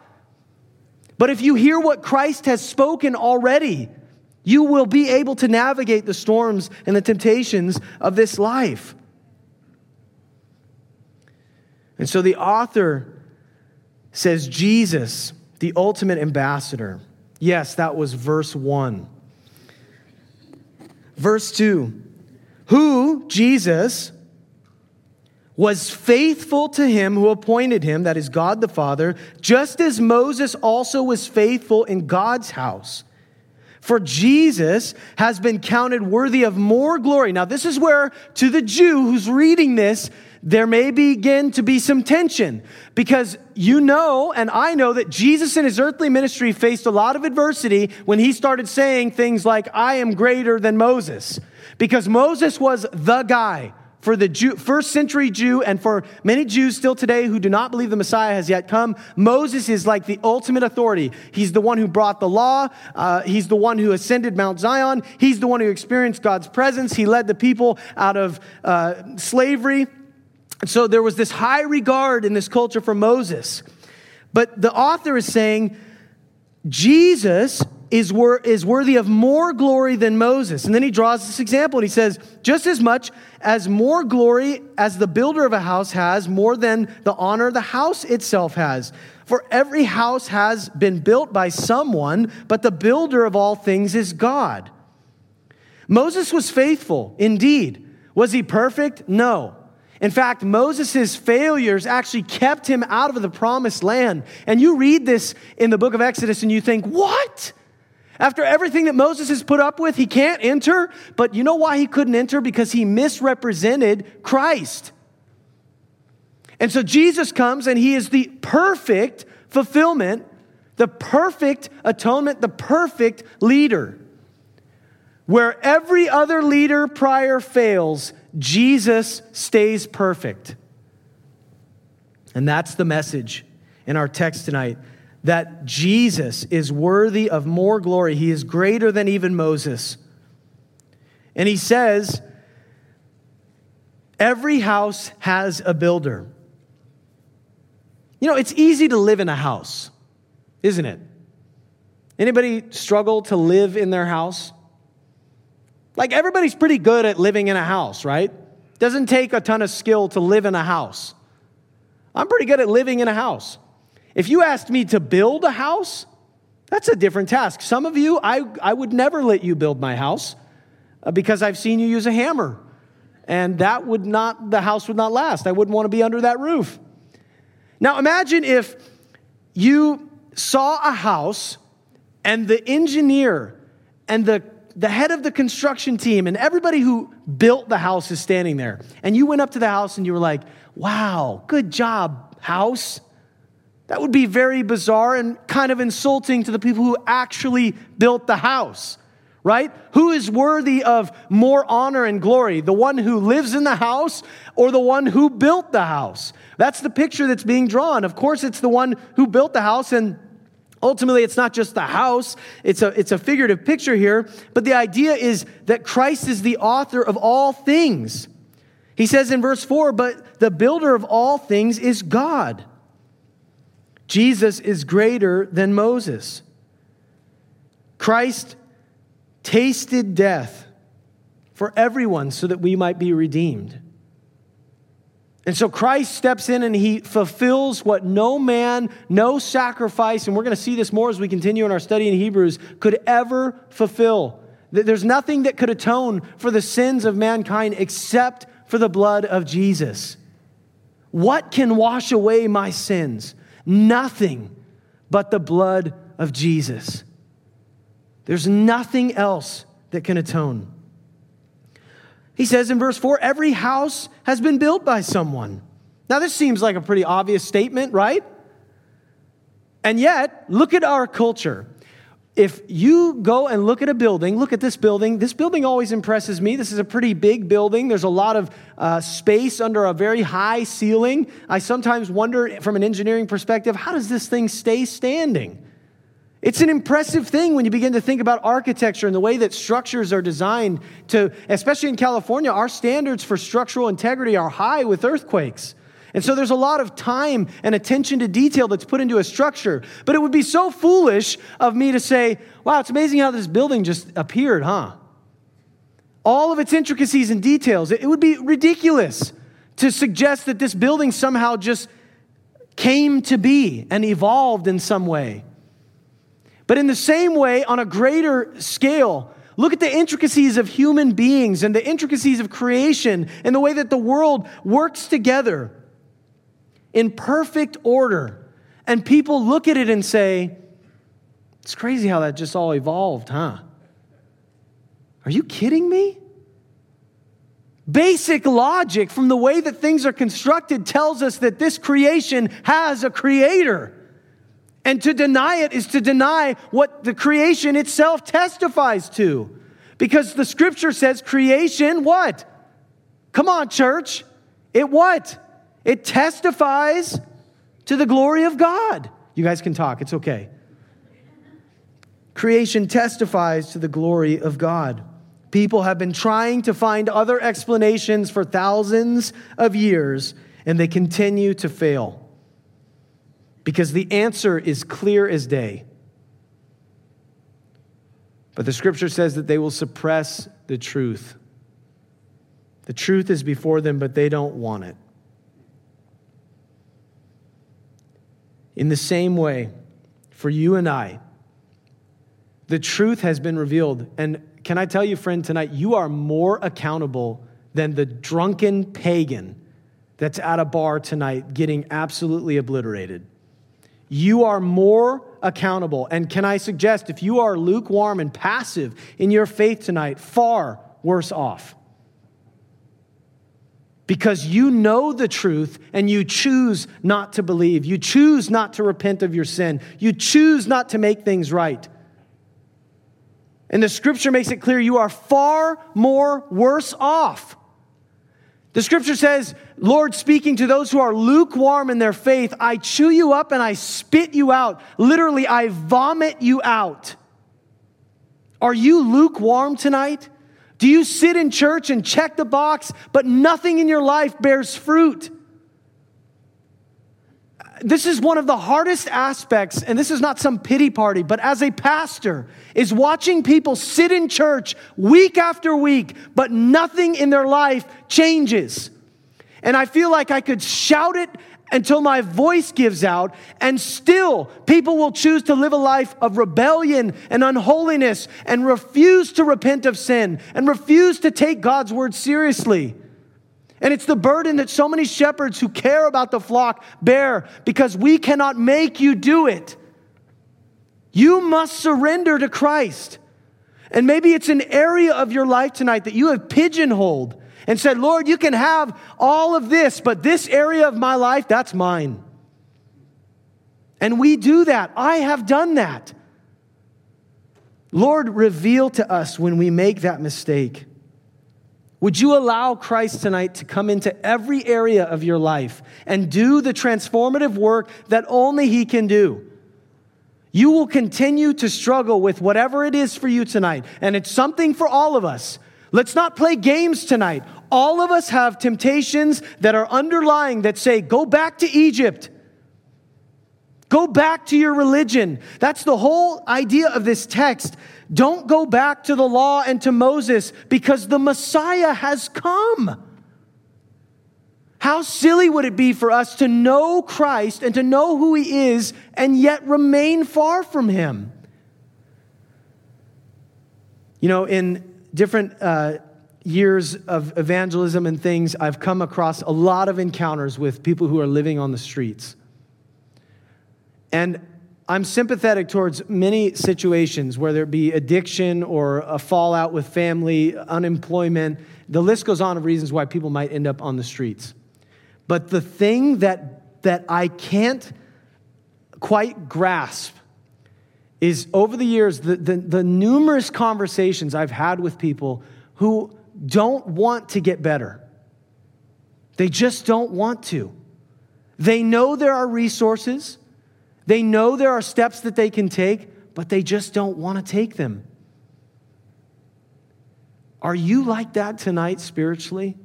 Speaker 1: But if you hear what Christ has spoken already, you will be able to navigate the storms and the temptations of this life. And so the author says, Jesus, the ultimate ambassador. Yes, that was verse 1. Verse 2 Who, Jesus, was faithful to him who appointed him, that is God the Father, just as Moses also was faithful in God's house. For Jesus has been counted worthy of more glory. Now, this is where, to the Jew who's reading this, there may begin to be some tension because you know, and I know, that Jesus in his earthly ministry faced a lot of adversity when he started saying things like, I am greater than Moses. Because Moses was the guy for the Jew, first century Jew and for many Jews still today who do not believe the Messiah has yet come, Moses is like the ultimate authority. He's the one who brought the law. Uh, he's the one who ascended Mount Zion. He's the one who experienced God's presence. He led the people out of uh, slavery. And so there was this high regard in this culture for Moses. But the author is saying Jesus is, wor- is worthy of more glory than Moses. And then he draws this example and he says, just as much as more glory as the builder of a house has, more than the honor the house itself has. For every house has been built by someone, but the builder of all things is God. Moses was faithful, indeed. Was he perfect? No. In fact, Moses' failures actually kept him out of the promised land. And you read this in the book of Exodus and you think, what? After everything that Moses has put up with, he can't enter. But you know why he couldn't enter? Because he misrepresented Christ. And so Jesus comes and he is the perfect fulfillment, the perfect atonement, the perfect leader. Where every other leader prior fails, Jesus stays perfect. And that's the message in our text tonight that Jesus is worthy of more glory. He is greater than even Moses. And he says, Every house has a builder. You know, it's easy to live in a house, isn't it? Anybody struggle to live in their house? Like everybody's pretty good at living in a house, right? Doesn't take a ton of skill to live in a house. I'm pretty good at living in a house. If you asked me to build a house, that's a different task. Some of you, I, I would never let you build my house uh, because I've seen you use a hammer. And that would not, the house would not last. I wouldn't want to be under that roof. Now imagine if you saw a house and the engineer and the, the head of the construction team and everybody who built the house is standing there. And you went up to the house and you were like, wow, good job, house. That would be very bizarre and kind of insulting to the people who actually built the house, right? Who is worthy of more honor and glory? The one who lives in the house or the one who built the house? That's the picture that's being drawn. Of course, it's the one who built the house and Ultimately, it's not just the house, it's a, it's a figurative picture here, but the idea is that Christ is the author of all things. He says in verse 4, but the builder of all things is God. Jesus is greater than Moses. Christ tasted death for everyone so that we might be redeemed. And so Christ steps in and he fulfills what no man, no sacrifice, and we're going to see this more as we continue in our study in Hebrews, could ever fulfill. There's nothing that could atone for the sins of mankind except for the blood of Jesus. What can wash away my sins? Nothing but the blood of Jesus. There's nothing else that can atone. He says in verse 4 every house has been built by someone. Now, this seems like a pretty obvious statement, right? And yet, look at our culture. If you go and look at a building, look at this building. This building always impresses me. This is a pretty big building. There's a lot of uh, space under a very high ceiling. I sometimes wonder, from an engineering perspective, how does this thing stay standing? It's an impressive thing when you begin to think about architecture and the way that structures are designed to, especially in California, our standards for structural integrity are high with earthquakes. And so there's a lot of time and attention to detail that's put into a structure. But it would be so foolish of me to say, wow, it's amazing how this building just appeared, huh? All of its intricacies and details. It would be ridiculous to suggest that this building somehow just came to be and evolved in some way. But in the same way, on a greater scale, look at the intricacies of human beings and the intricacies of creation and the way that the world works together in perfect order. And people look at it and say, it's crazy how that just all evolved, huh? Are you kidding me? Basic logic from the way that things are constructed tells us that this creation has a creator. And to deny it is to deny what the creation itself testifies to. Because the scripture says creation, what? Come on, church. It what? It testifies to the glory of God. You guys can talk, it's okay. Creation testifies to the glory of God. People have been trying to find other explanations for thousands of years, and they continue to fail because the answer is clear as day. But the scripture says that they will suppress the truth. The truth is before them, but they don't want it. In the same way, for you and I, the truth has been revealed. And can I tell you, friend, tonight, you are more accountable than the drunken pagan that's at a bar tonight getting absolutely obliterated you are more accountable. And can I suggest, if you are lukewarm and passive in your faith tonight, far worse off. Because you know the truth and you choose not to believe. You choose not to repent of your sin. You choose not to make things right. And the scripture makes it clear you are far more worse off. The scripture says, Lord, speaking to those who are lukewarm in their faith, I chew you up and I spit you out. Literally, I vomit you out. Are you lukewarm tonight? Do you sit in church and check the box, but nothing in your life bears fruit? this is one of the hardest aspects, and this is not some pity party, but as a pastor, is watching people sit in church week after week, but nothing in their life changes. And I feel like I could shout it until my voice gives out, and still people will choose to live a life of rebellion and unholiness and refuse to repent of sin and refuse to take God's word seriously. And it's the burden that so many shepherds who care about the flock bear because we cannot make you do it. You must surrender to Christ. And maybe it's an area of your life tonight that you have pigeonholed and said, Lord, you can have all of this, but this area of my life, that's mine. And we do that. I have done that. Lord, reveal to us when we make that mistake. Would you allow Christ tonight to come into every area of your life and do the transformative work that only He can do? You will continue to struggle with whatever it is for you tonight, and it's something for all of us. Let's not play games tonight. All of us have temptations that are underlying that say, go back to Egypt. Go back to your religion. That's the whole idea of this text. Don't go back to the law and to Moses because the Messiah has come. How silly would it be for us to know Christ and to know who he is and yet remain far from him? You know, in different uh, years of evangelism and things, I've come across a lot of encounters with people who are living on the streets. And I'm sympathetic towards many situations, whether it be addiction or a fallout with family, unemployment. The list goes on of reasons why people might end up on the streets. But the thing that, that I can't quite grasp is over the years, the, the, the, numerous conversations I've had with people who don't want to get better. They just don't want to. They know there are resources, they know there are steps that they can take, but they just don't want to take them. Are you like that tonight spiritually?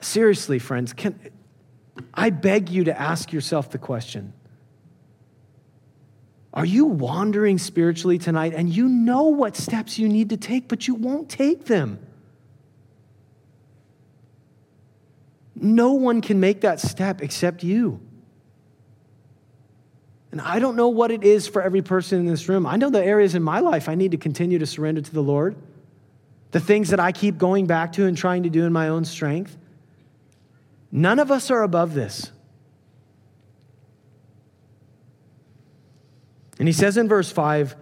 Speaker 1: Seriously, friends, can, I beg you to ask yourself the question are you wandering spiritually tonight and you know what steps you need to take, but you won't take them? No one can make that step except you. And I don't know what it is for every person in this room. I know the areas in my life I need to continue to surrender to the Lord, the things that I keep going back to and trying to do in my own strength. None of us are above this. And he says in verse 5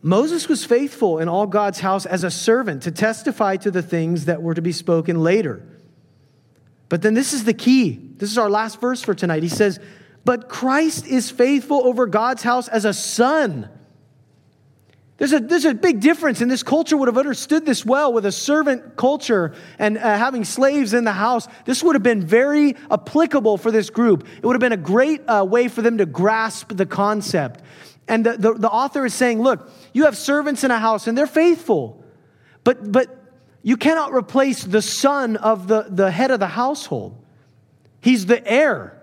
Speaker 1: Moses was faithful in all God's house as a servant to testify to the things that were to be spoken later. But then this is the key. This is our last verse for tonight. He says, But Christ is faithful over God's house as a son there's a, there's a big difference, and this culture would have understood this well with a servant culture and uh, having slaves in the house. This would have been very applicable for this group. It would have been a great uh, way for them to grasp the concept. And the, the, the author is saying, look, you have servants in a house, and they're faithful, but, but you cannot replace the son of the, the head of the household. He's the heir.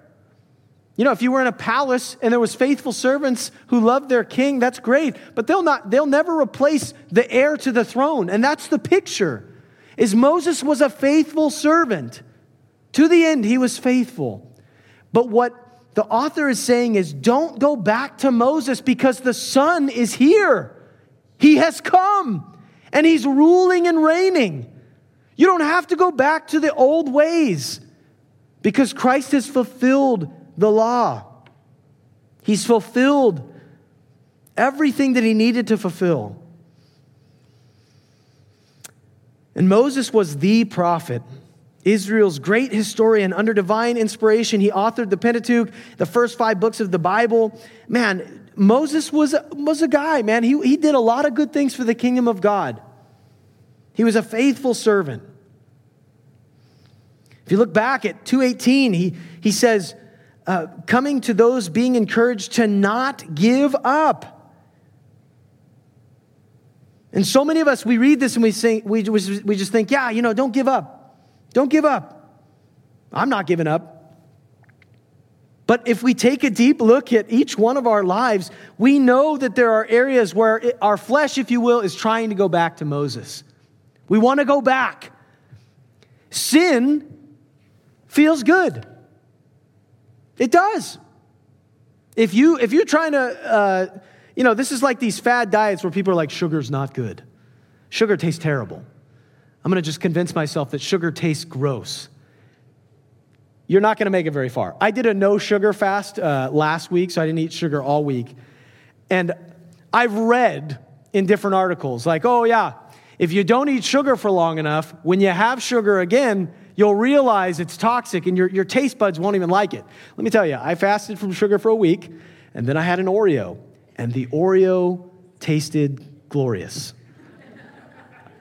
Speaker 1: You know, if you were in a palace and there was faithful servants who loved their king, that's great, but they'll not they'll never replace the heir to the throne. And that's the picture. Is Moses was a faithful servant. To the end he was faithful. But what the author is saying is don't go back to Moses because the son is here. He has come and he's ruling and reigning. You don't have to go back to the old ways because Christ has fulfilled the law. He's fulfilled everything that he needed to fulfill. And Moses was the prophet, Israel's great historian. Under divine inspiration, he authored the Pentateuch, the first five books of the Bible. Man, Moses was was a guy, man. He, he did a lot of good things for the kingdom of God. He was a faithful servant. If you look back at 218, he, he says, uh, coming to those being encouraged to not give up. And so many of us, we read this and we, think, we, we just think, yeah, you know, don't give up. Don't give up. I'm not giving up. But if we take a deep look at each one of our lives, we know that there are areas where it, our flesh, if you will, is trying to go back to Moses. We want to go back. Sin feels good. It does. If you if you're trying to, uh, you know, this is like these fad diets where people are like, sugar's not good. Sugar tastes terrible. I'm going to just convince myself that sugar tastes gross you're not going to make it very far. I did a no sugar fast uh, last week, so I didn't eat sugar all week. And I've read in different articles, like, oh, yeah, if you don't eat sugar for long enough, when you have sugar again, you'll realize it's toxic and your, your taste buds won't even like it. Let me tell you, I fasted from sugar for a week, and then I had an Oreo, and the Oreo tasted glorious.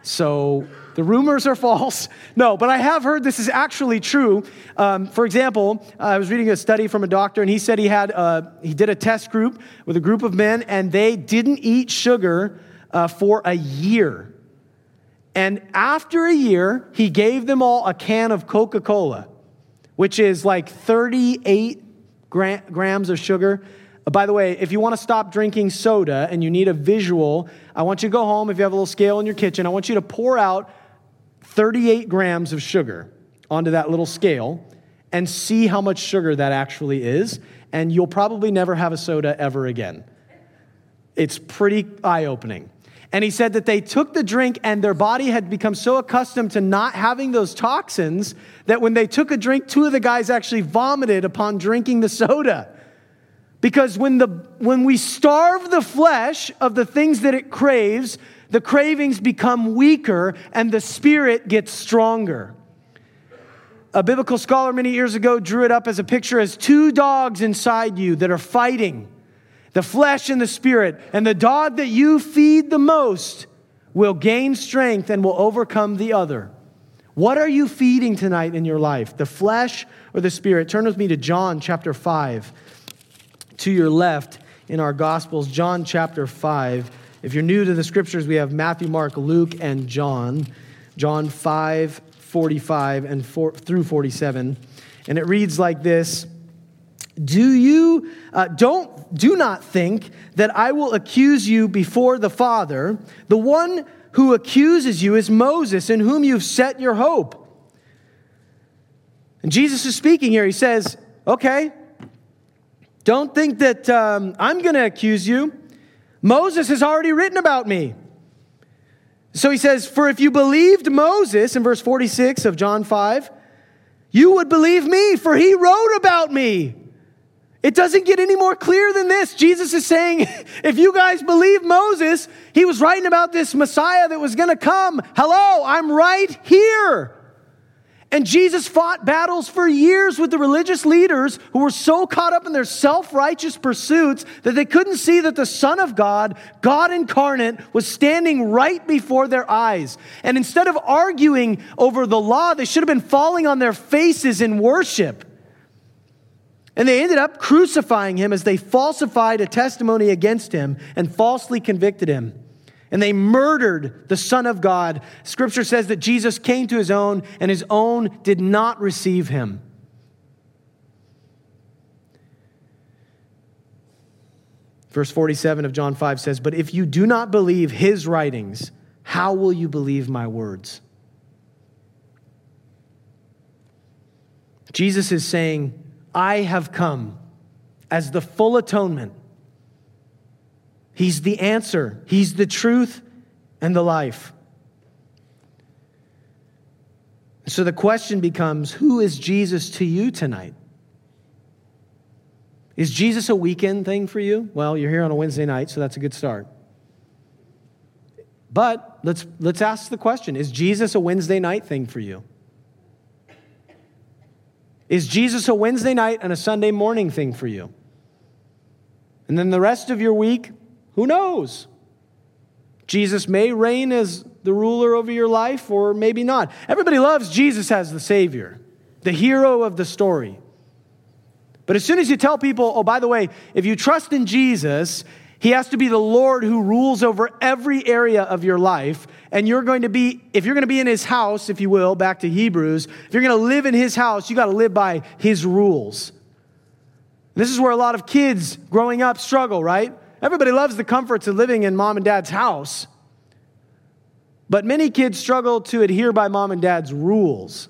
Speaker 1: So the rumors are false. No, but I have heard this is actually true. Um, for example, I was reading a study from a doctor, and he said he had uh, he did a test group with a group of men, and they didn't eat sugar uh, for a year. And after a year, he gave them all a can of Coca Cola, which is like 38 gra- grams of sugar. Uh, by the way, if you want to stop drinking soda and you need a visual, I want you to go home. If you have a little scale in your kitchen, I want you to pour out 38 grams of sugar onto that little scale and see how much sugar that actually is, and you'll probably never have a soda ever again. It's pretty eye opening. And he said that they took the drink and their body had become so accustomed to not having those toxins that when they took a drink, two of the guys actually vomited upon drinking the soda. Because when, the, when we starve the flesh of the things that it craves, the cravings become weaker and the spirit gets stronger. A biblical scholar many years ago drew it up as a picture as two dogs inside you that are fighting the flesh and the spirit. And the dog that you feed the most will gain strength and will overcome the other. What are you feeding tonight in your life, the flesh or the spirit? Turn with me to John chapter 5. To your left in our Gospels, John chapter 5. If you're new to the scriptures, we have Matthew, Mark, Luke, and John. John 5, 45 and 4, through 47. And it reads like this Do you, uh, don't, do not think that I will accuse you before the Father. The one who accuses you is Moses, in whom you've set your hope. And Jesus is speaking here. He says, Okay, don't think that um, I'm going to accuse you. Moses has already written about me. So he says, For if you believed Moses in verse 46 of John 5, you would believe me, for he wrote about me. It doesn't get any more clear than this. Jesus is saying, if you guys believe Moses, he was writing about this Messiah that was going to come. Hello, I'm right here. And Jesus fought battles for years with the religious leaders who were so caught up in their self righteous pursuits that they couldn't see that the Son of God, God incarnate, was standing right before their eyes. And instead of arguing over the law, they should have been falling on their faces in worship. And they ended up crucifying him as they falsified a testimony against him and falsely convicted him and they murdered the Son of God. Scripture says that Jesus came to his own, and his own did not receive him. Verse 47 of John 5 says, But if you do not believe his writings, how will you believe my words? Jesus is saying, I have come as the full atonement He's the answer, He's the truth and the life. So the question becomes who is Jesus to you tonight? Is Jesus a weekend thing for you? Well, you're here on a Wednesday night, so that's a good start. But let's, let's ask the question Is Jesus a Wednesday night thing for you? Is Jesus a Wednesday night and a Sunday morning thing for you? And then the rest of your week, who knows? Jesus may reign as the ruler over your life, or maybe not. Everybody loves Jesus as the Savior, the hero of the story. But as soon as you tell people, oh, by the way, if you trust in Jesus, he has to be the Lord who rules over every area of your life. And you're going to be, if you're going to be in his house, if you will, back to Hebrews, if you're going to live in his house, you got to live by his rules. This is where a lot of kids growing up struggle, right? Everybody loves the comforts of living in mom and dad's house. But many kids struggle to adhere by mom and dad's rules.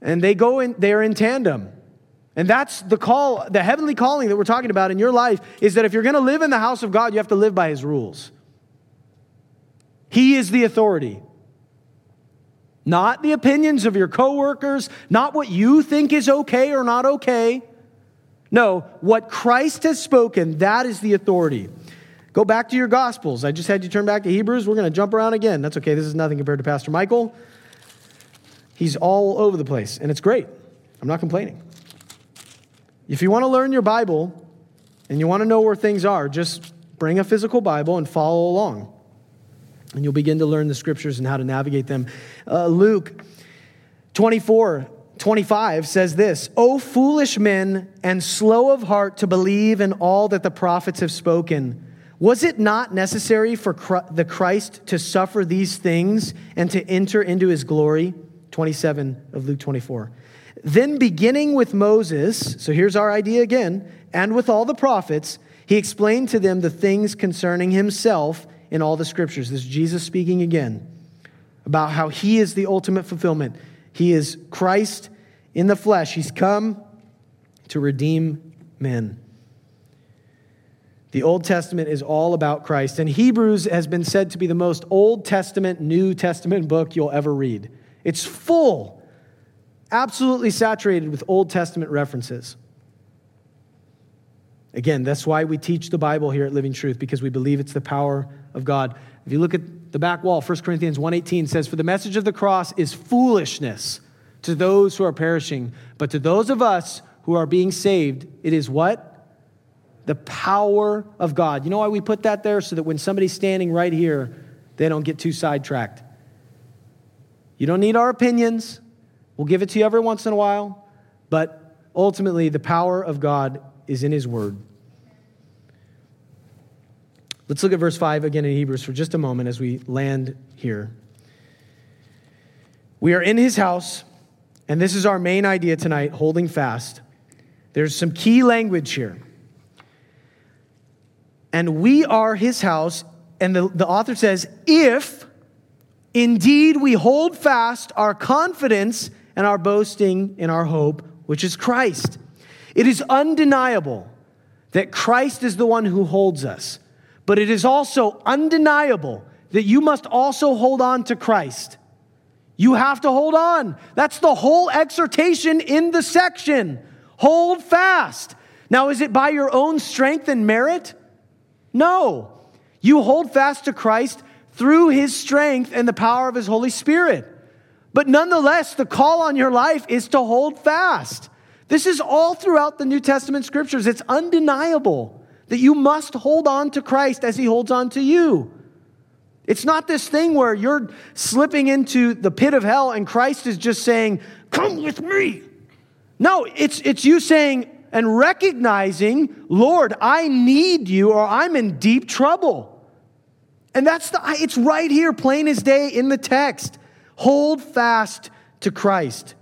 Speaker 1: And they go in, they're in tandem. And that's the call, the heavenly calling that we're talking about in your life is that if you're going to live in the house of God, you have to live by his rules. He is the authority. Not the opinions of your coworkers, not what you think is okay or not okay. No, what Christ has spoken, that is the authority. Go back to your Gospels. I just had you turn back to Hebrews. We're going to jump around again. That's okay. This is nothing compared to Pastor Michael. He's all over the place, and it's great. I'm not complaining. If you want to learn your Bible and you want to know where things are, just bring a physical Bible and follow along. And you'll begin to learn the scriptures and how to navigate them. Uh, Luke 24, 25 says this O foolish men and slow of heart to believe in all that the prophets have spoken. Was it not necessary for the Christ to suffer these things and to enter into his glory? 27 of Luke 24. Then, beginning with Moses, so here's our idea again, and with all the prophets, he explained to them the things concerning himself in all the scriptures. This is Jesus speaking again about how he is the ultimate fulfillment. He is Christ in the flesh. He's come to redeem men. The Old Testament is all about Christ, and Hebrews has been said to be the most Old Testament, New Testament book you'll ever read. It's full, absolutely saturated with Old Testament references. Again, that's why we teach the Bible here at Living Truth, because we believe it's the power of God. If you look at the back wall, 1 Corinthians 1:18 says, "For the message of the cross is foolishness to those who are perishing, but to those of us who are being saved, it is what? The power of God." You know why we put that there so that when somebody's standing right here, they don't get too sidetracked. You don't need our opinions. We'll give it to you every once in a while, but ultimately the power of God is in his word. Let's look at verse 5 again in Hebrews for just a moment as we land here. We are in his house, and this is our main idea tonight holding fast. There's some key language here. And we are his house, and the, the author says, if indeed we hold fast our confidence and our boasting in our hope, which is Christ. It is undeniable that Christ is the one who holds us. But it is also undeniable that you must also hold on to Christ. You have to hold on. That's the whole exhortation in the section. Hold fast. Now, is it by your own strength and merit? No. You hold fast to Christ through his strength and the power of his Holy Spirit. But nonetheless, the call on your life is to hold fast. This is all throughout the New Testament scriptures. It's undeniable that you must hold on to Christ as he holds on to you. It's not this thing where you're slipping into the pit of hell and Christ is just saying, Come with me. No, it's, it's you saying and recognizing, Lord, I need you or I'm in deep trouble. And that's the, it's right here, plain as day in the text. Hold fast to Christ.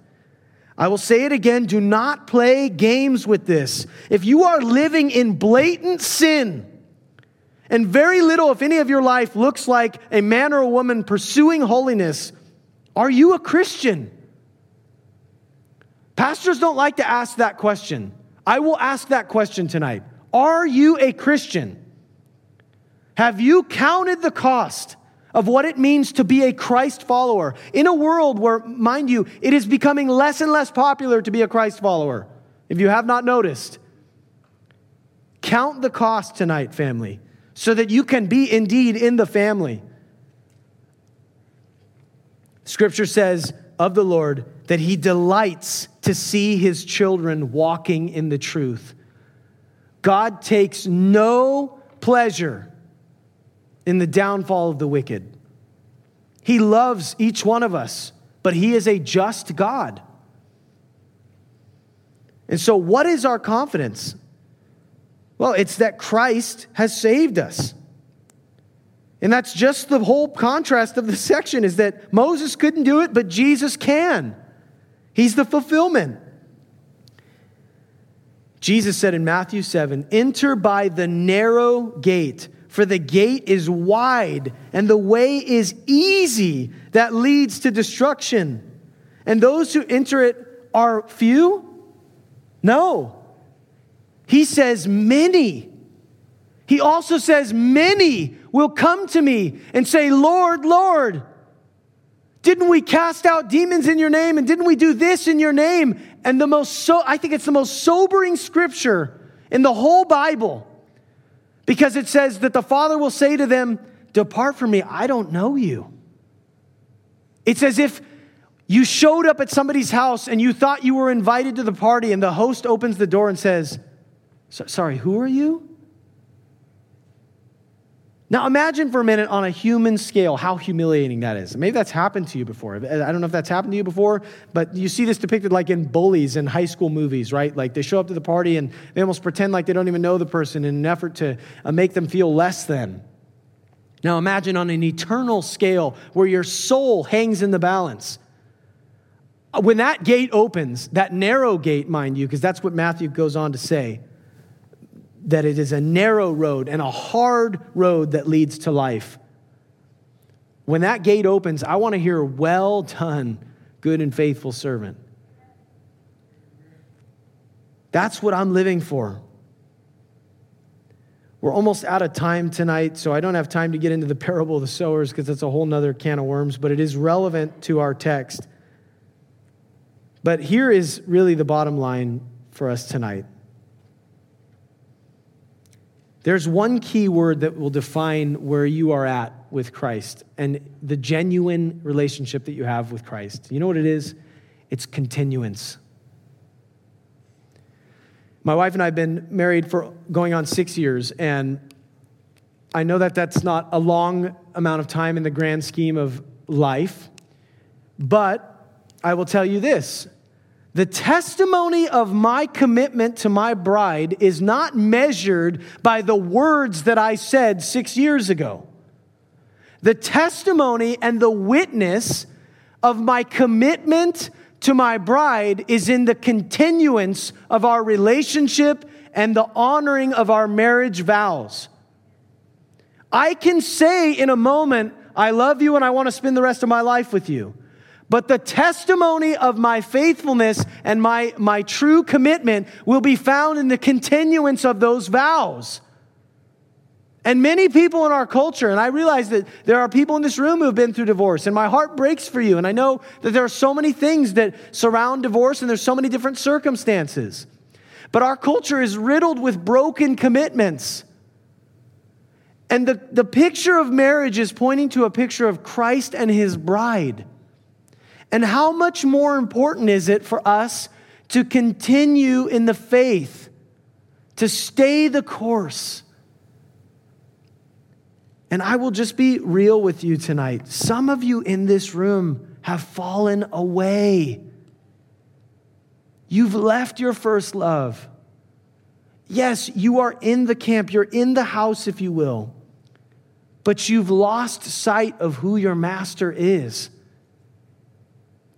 Speaker 1: I will say it again do not play games with this. If you are living in blatant sin, and very little, if any, of your life looks like a man or a woman pursuing holiness, are you a Christian? Pastors don't like to ask that question. I will ask that question tonight. Are you a Christian? Have you counted the cost? Of what it means to be a Christ follower in a world where, mind you, it is becoming less and less popular to be a Christ follower. If you have not noticed, count the cost tonight, family, so that you can be indeed in the family. Scripture says of the Lord that he delights to see his children walking in the truth. God takes no pleasure in the downfall of the wicked. He loves each one of us, but He is a just God. And so, what is our confidence? Well, it's that Christ has saved us. And that's just the whole contrast of the section is that Moses couldn't do it, but Jesus can. He's the fulfillment. Jesus said in Matthew 7 Enter by the narrow gate, for the gate is wide and the way is easy that leads to destruction. And those who enter it are few? No. He says, Many. He also says, Many will come to me and say, Lord, Lord. Didn't we cast out demons in your name? And didn't we do this in your name? And the most so I think it's the most sobering scripture in the whole Bible because it says that the Father will say to them, Depart from me, I don't know you. It's as if you showed up at somebody's house and you thought you were invited to the party, and the host opens the door and says, Sorry, who are you? Now imagine for a minute on a human scale how humiliating that is. Maybe that's happened to you before. I don't know if that's happened to you before, but you see this depicted like in bullies in high school movies, right? Like they show up to the party and they almost pretend like they don't even know the person in an effort to uh, make them feel less than. Now imagine on an eternal scale where your soul hangs in the balance. Uh, when that gate opens, that narrow gate, mind you, because that's what Matthew goes on to say, that it is a narrow road and a hard road that leads to life. When that gate opens, I want to hear, Well done, good and faithful servant. That's what I'm living for. We're almost out of time tonight, so I don't have time to get into the parable of the sowers because that's a whole nother can of worms, but it is relevant to our text. But here is really the bottom line for us tonight. There's one key word that will define where you are at with Christ and the genuine relationship that you have with Christ. You know what it is? It's continuance. My wife and I have been married for going on six years, and I know that that's not a long amount of time in the grand scheme of life, but I will tell you this the testimony of my commitment to my bride is not measured by the words that I said six years ago. The testimony and the witness of my commitment to my bride is in the continuance of our relationship and the honoring of our marriage vows. I can say in a moment, I love you and I want to spend the rest of my life with you. But the testimony of my faithfulness and my, my true commitment will be found in the continuance of those vows. And many people in our culture, and I realize that there are people in this room who have been through divorce, and my heart breaks for you. And I know that there are so many things that surround divorce, and there's so many different circumstances. But our culture is riddled with broken commitments. And the, the picture of marriage is pointing to a picture of Christ and his bride. And how much more important is it for us to continue in the faith, to stay the course? And I will just be real with you tonight. Some of you in this room have fallen away. You've left your first love. Yes, you are in the camp, you're in the house, if you will, but you've lost sight of who your master is.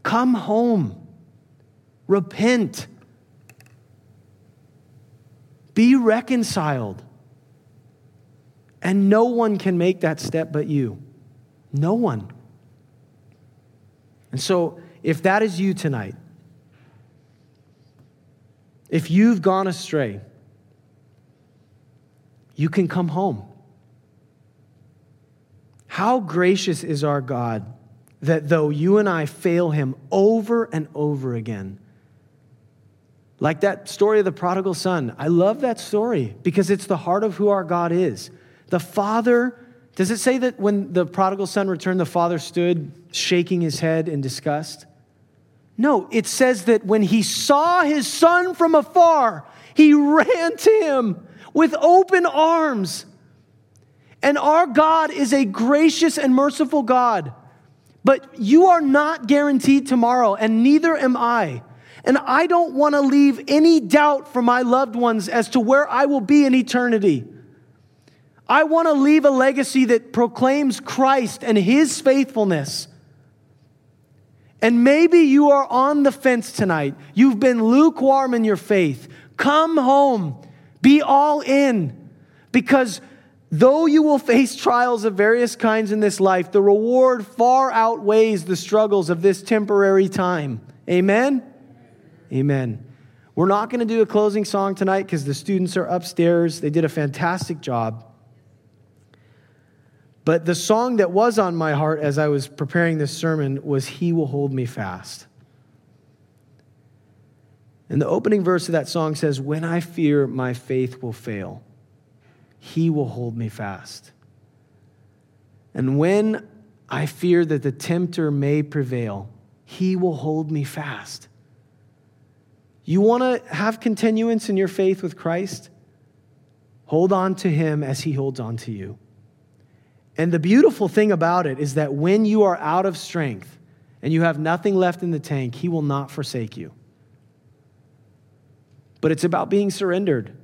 Speaker 1: Come home. Repent. Be reconciled. And no one can make that step but you. No one. And so, if that is you tonight, if you've gone astray, you can come home. How gracious is our God that though you and I fail him over and over again, like that story of the prodigal son, I love that story because it's the heart of who our God is. The father, does it say that when the prodigal son returned, the father stood shaking his head in disgust? No, it says that when he saw his son from afar, he ran to him with open arms. And our God is a gracious and merciful God. But you are not guaranteed tomorrow, and neither am I. And I don't want to leave any doubt for my loved ones as to where I will be in eternity. I want to leave a legacy that proclaims Christ and his faithfulness. And maybe you are on the fence tonight. You've been lukewarm in your faith. Come home. Be all in. Because though you will face trials of various kinds in this life, the reward far outweighs the struggles of this temporary time. Amen? Amen. We're not going to do a closing song tonight because the students are upstairs. They did a fantastic job. But the song that was on my heart as I was preparing this sermon was He Will Hold Me Fast. And the opening verse of that song says, When I fear my faith will fail, He will hold me fast. And when I fear that the tempter may prevail, He will hold me fast. You want to have continuance in your faith with Christ? Hold on to Him as He holds on to you. And the beautiful thing about it is that when you are out of strength and you have nothing left in the tank, He will not forsake you. But it's about being surrendered.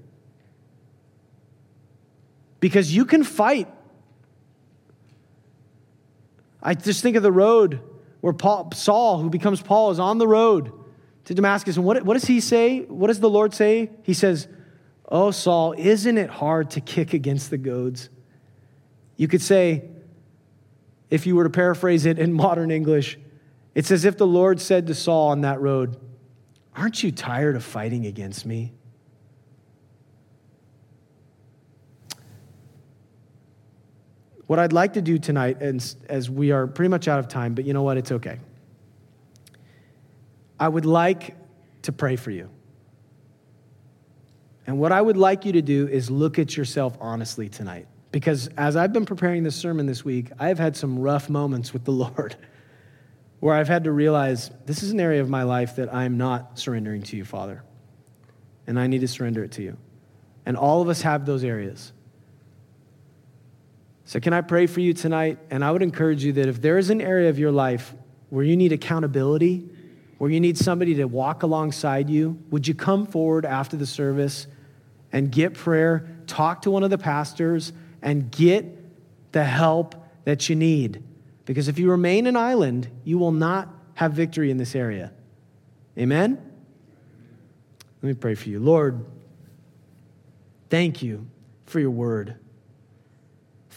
Speaker 1: Because you can fight. I just think of the road where Paul, Saul, who becomes Paul, is on the road to Damascus. And what, what does he say? What does the Lord say? He says, Oh, Saul, isn't it hard to kick against the goads? You could say, if you were to paraphrase it in modern English, it's as if the Lord said to Saul on that road, Aren't you tired of fighting against me? What I'd like to do tonight, and as we are pretty much out of time, but you know what? It's okay. I would like to pray for you. And what I would like you to do is look at yourself honestly tonight. Because as I've been preparing this sermon this week, I've had some rough moments with the Lord where I've had to realize this is an area of my life that I'm not surrendering to you, Father. And I need to surrender it to you. And all of us have those areas. So, can I pray for you tonight? And I would encourage you that if there is an area of your life where you need accountability, where you need somebody to walk alongside you, would you come forward after the service and get prayer? Talk to one of the pastors and get the help that you need. Because if you remain an island, you will not have victory in this area. Amen? Let me pray for you. Lord, thank you for your word.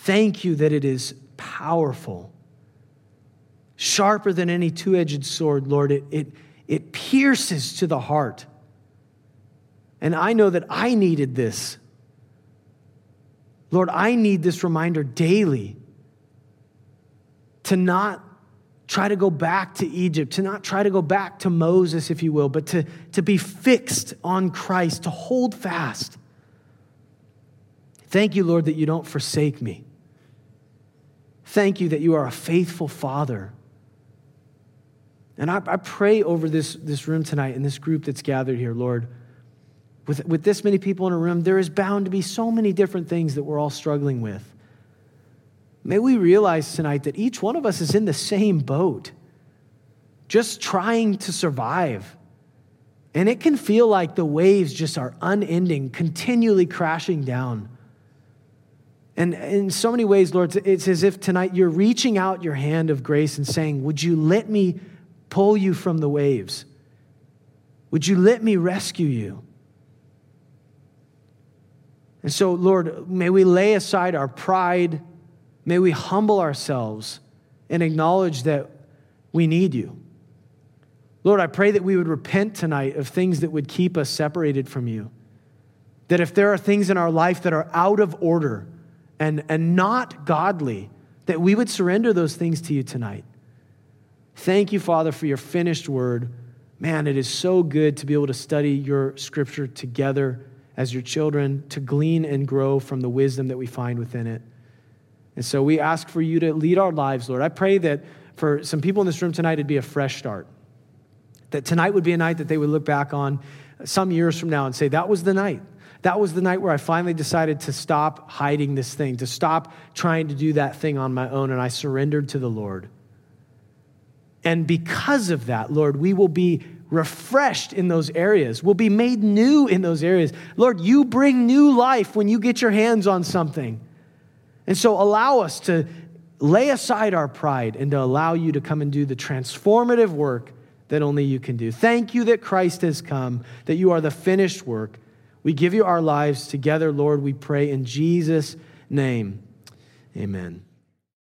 Speaker 1: Thank you that it is powerful, sharper than any two edged sword, Lord. It, it, it pierces to the heart. And I know that I needed this Lord, I need this reminder daily to not try to go back to Egypt, to not try to go back to Moses, if you will, but to, to be fixed on Christ, to hold fast. Thank you, Lord, that you don't forsake me. Thank you that you are a faithful Father. And I, I pray over this, this room tonight and this group that's gathered here, Lord with, with this many people in a room, there is bound to be so many different things that we're all struggling with. May we realize tonight that each one of us is in the same boat, just trying to survive. And it can feel like the waves just are unending, continually crashing down. And in so many ways, Lord, it's as if tonight you're reaching out your hand of grace and saying, Would you let me pull you from the waves? Would you let me rescue you? And so, Lord, may we lay aside our pride. May we humble ourselves and acknowledge that we need you. Lord, I pray that we would repent tonight of things that would keep us separated from you. That if there are things in our life that are out of order and, and not godly, that we would surrender those things to you tonight. Thank you, Father, for your finished word. Man, it is so good to be able to study your scripture together as your children to glean and grow from the wisdom that we find within it. And so we ask for you to lead our lives, Lord. I pray that for some people in this room tonight, it'd be a fresh start. That tonight would be a night that they would look back on some years from now and say, that was the night. That was the night where I finally decided to stop hiding this thing, to stop trying to do that thing on my own, and I surrendered to the Lord. And because of that, Lord, we will be refreshed in those areas, will be made new in those areas. Lord, you bring new life when you get your hands on something. And so allow us to lay aside our pride and to allow you to come and do the transformative work that only you can do. Thank you that Christ has come, that you are the finished work. We give you our lives together, Lord, we pray in Jesus' name. Amen.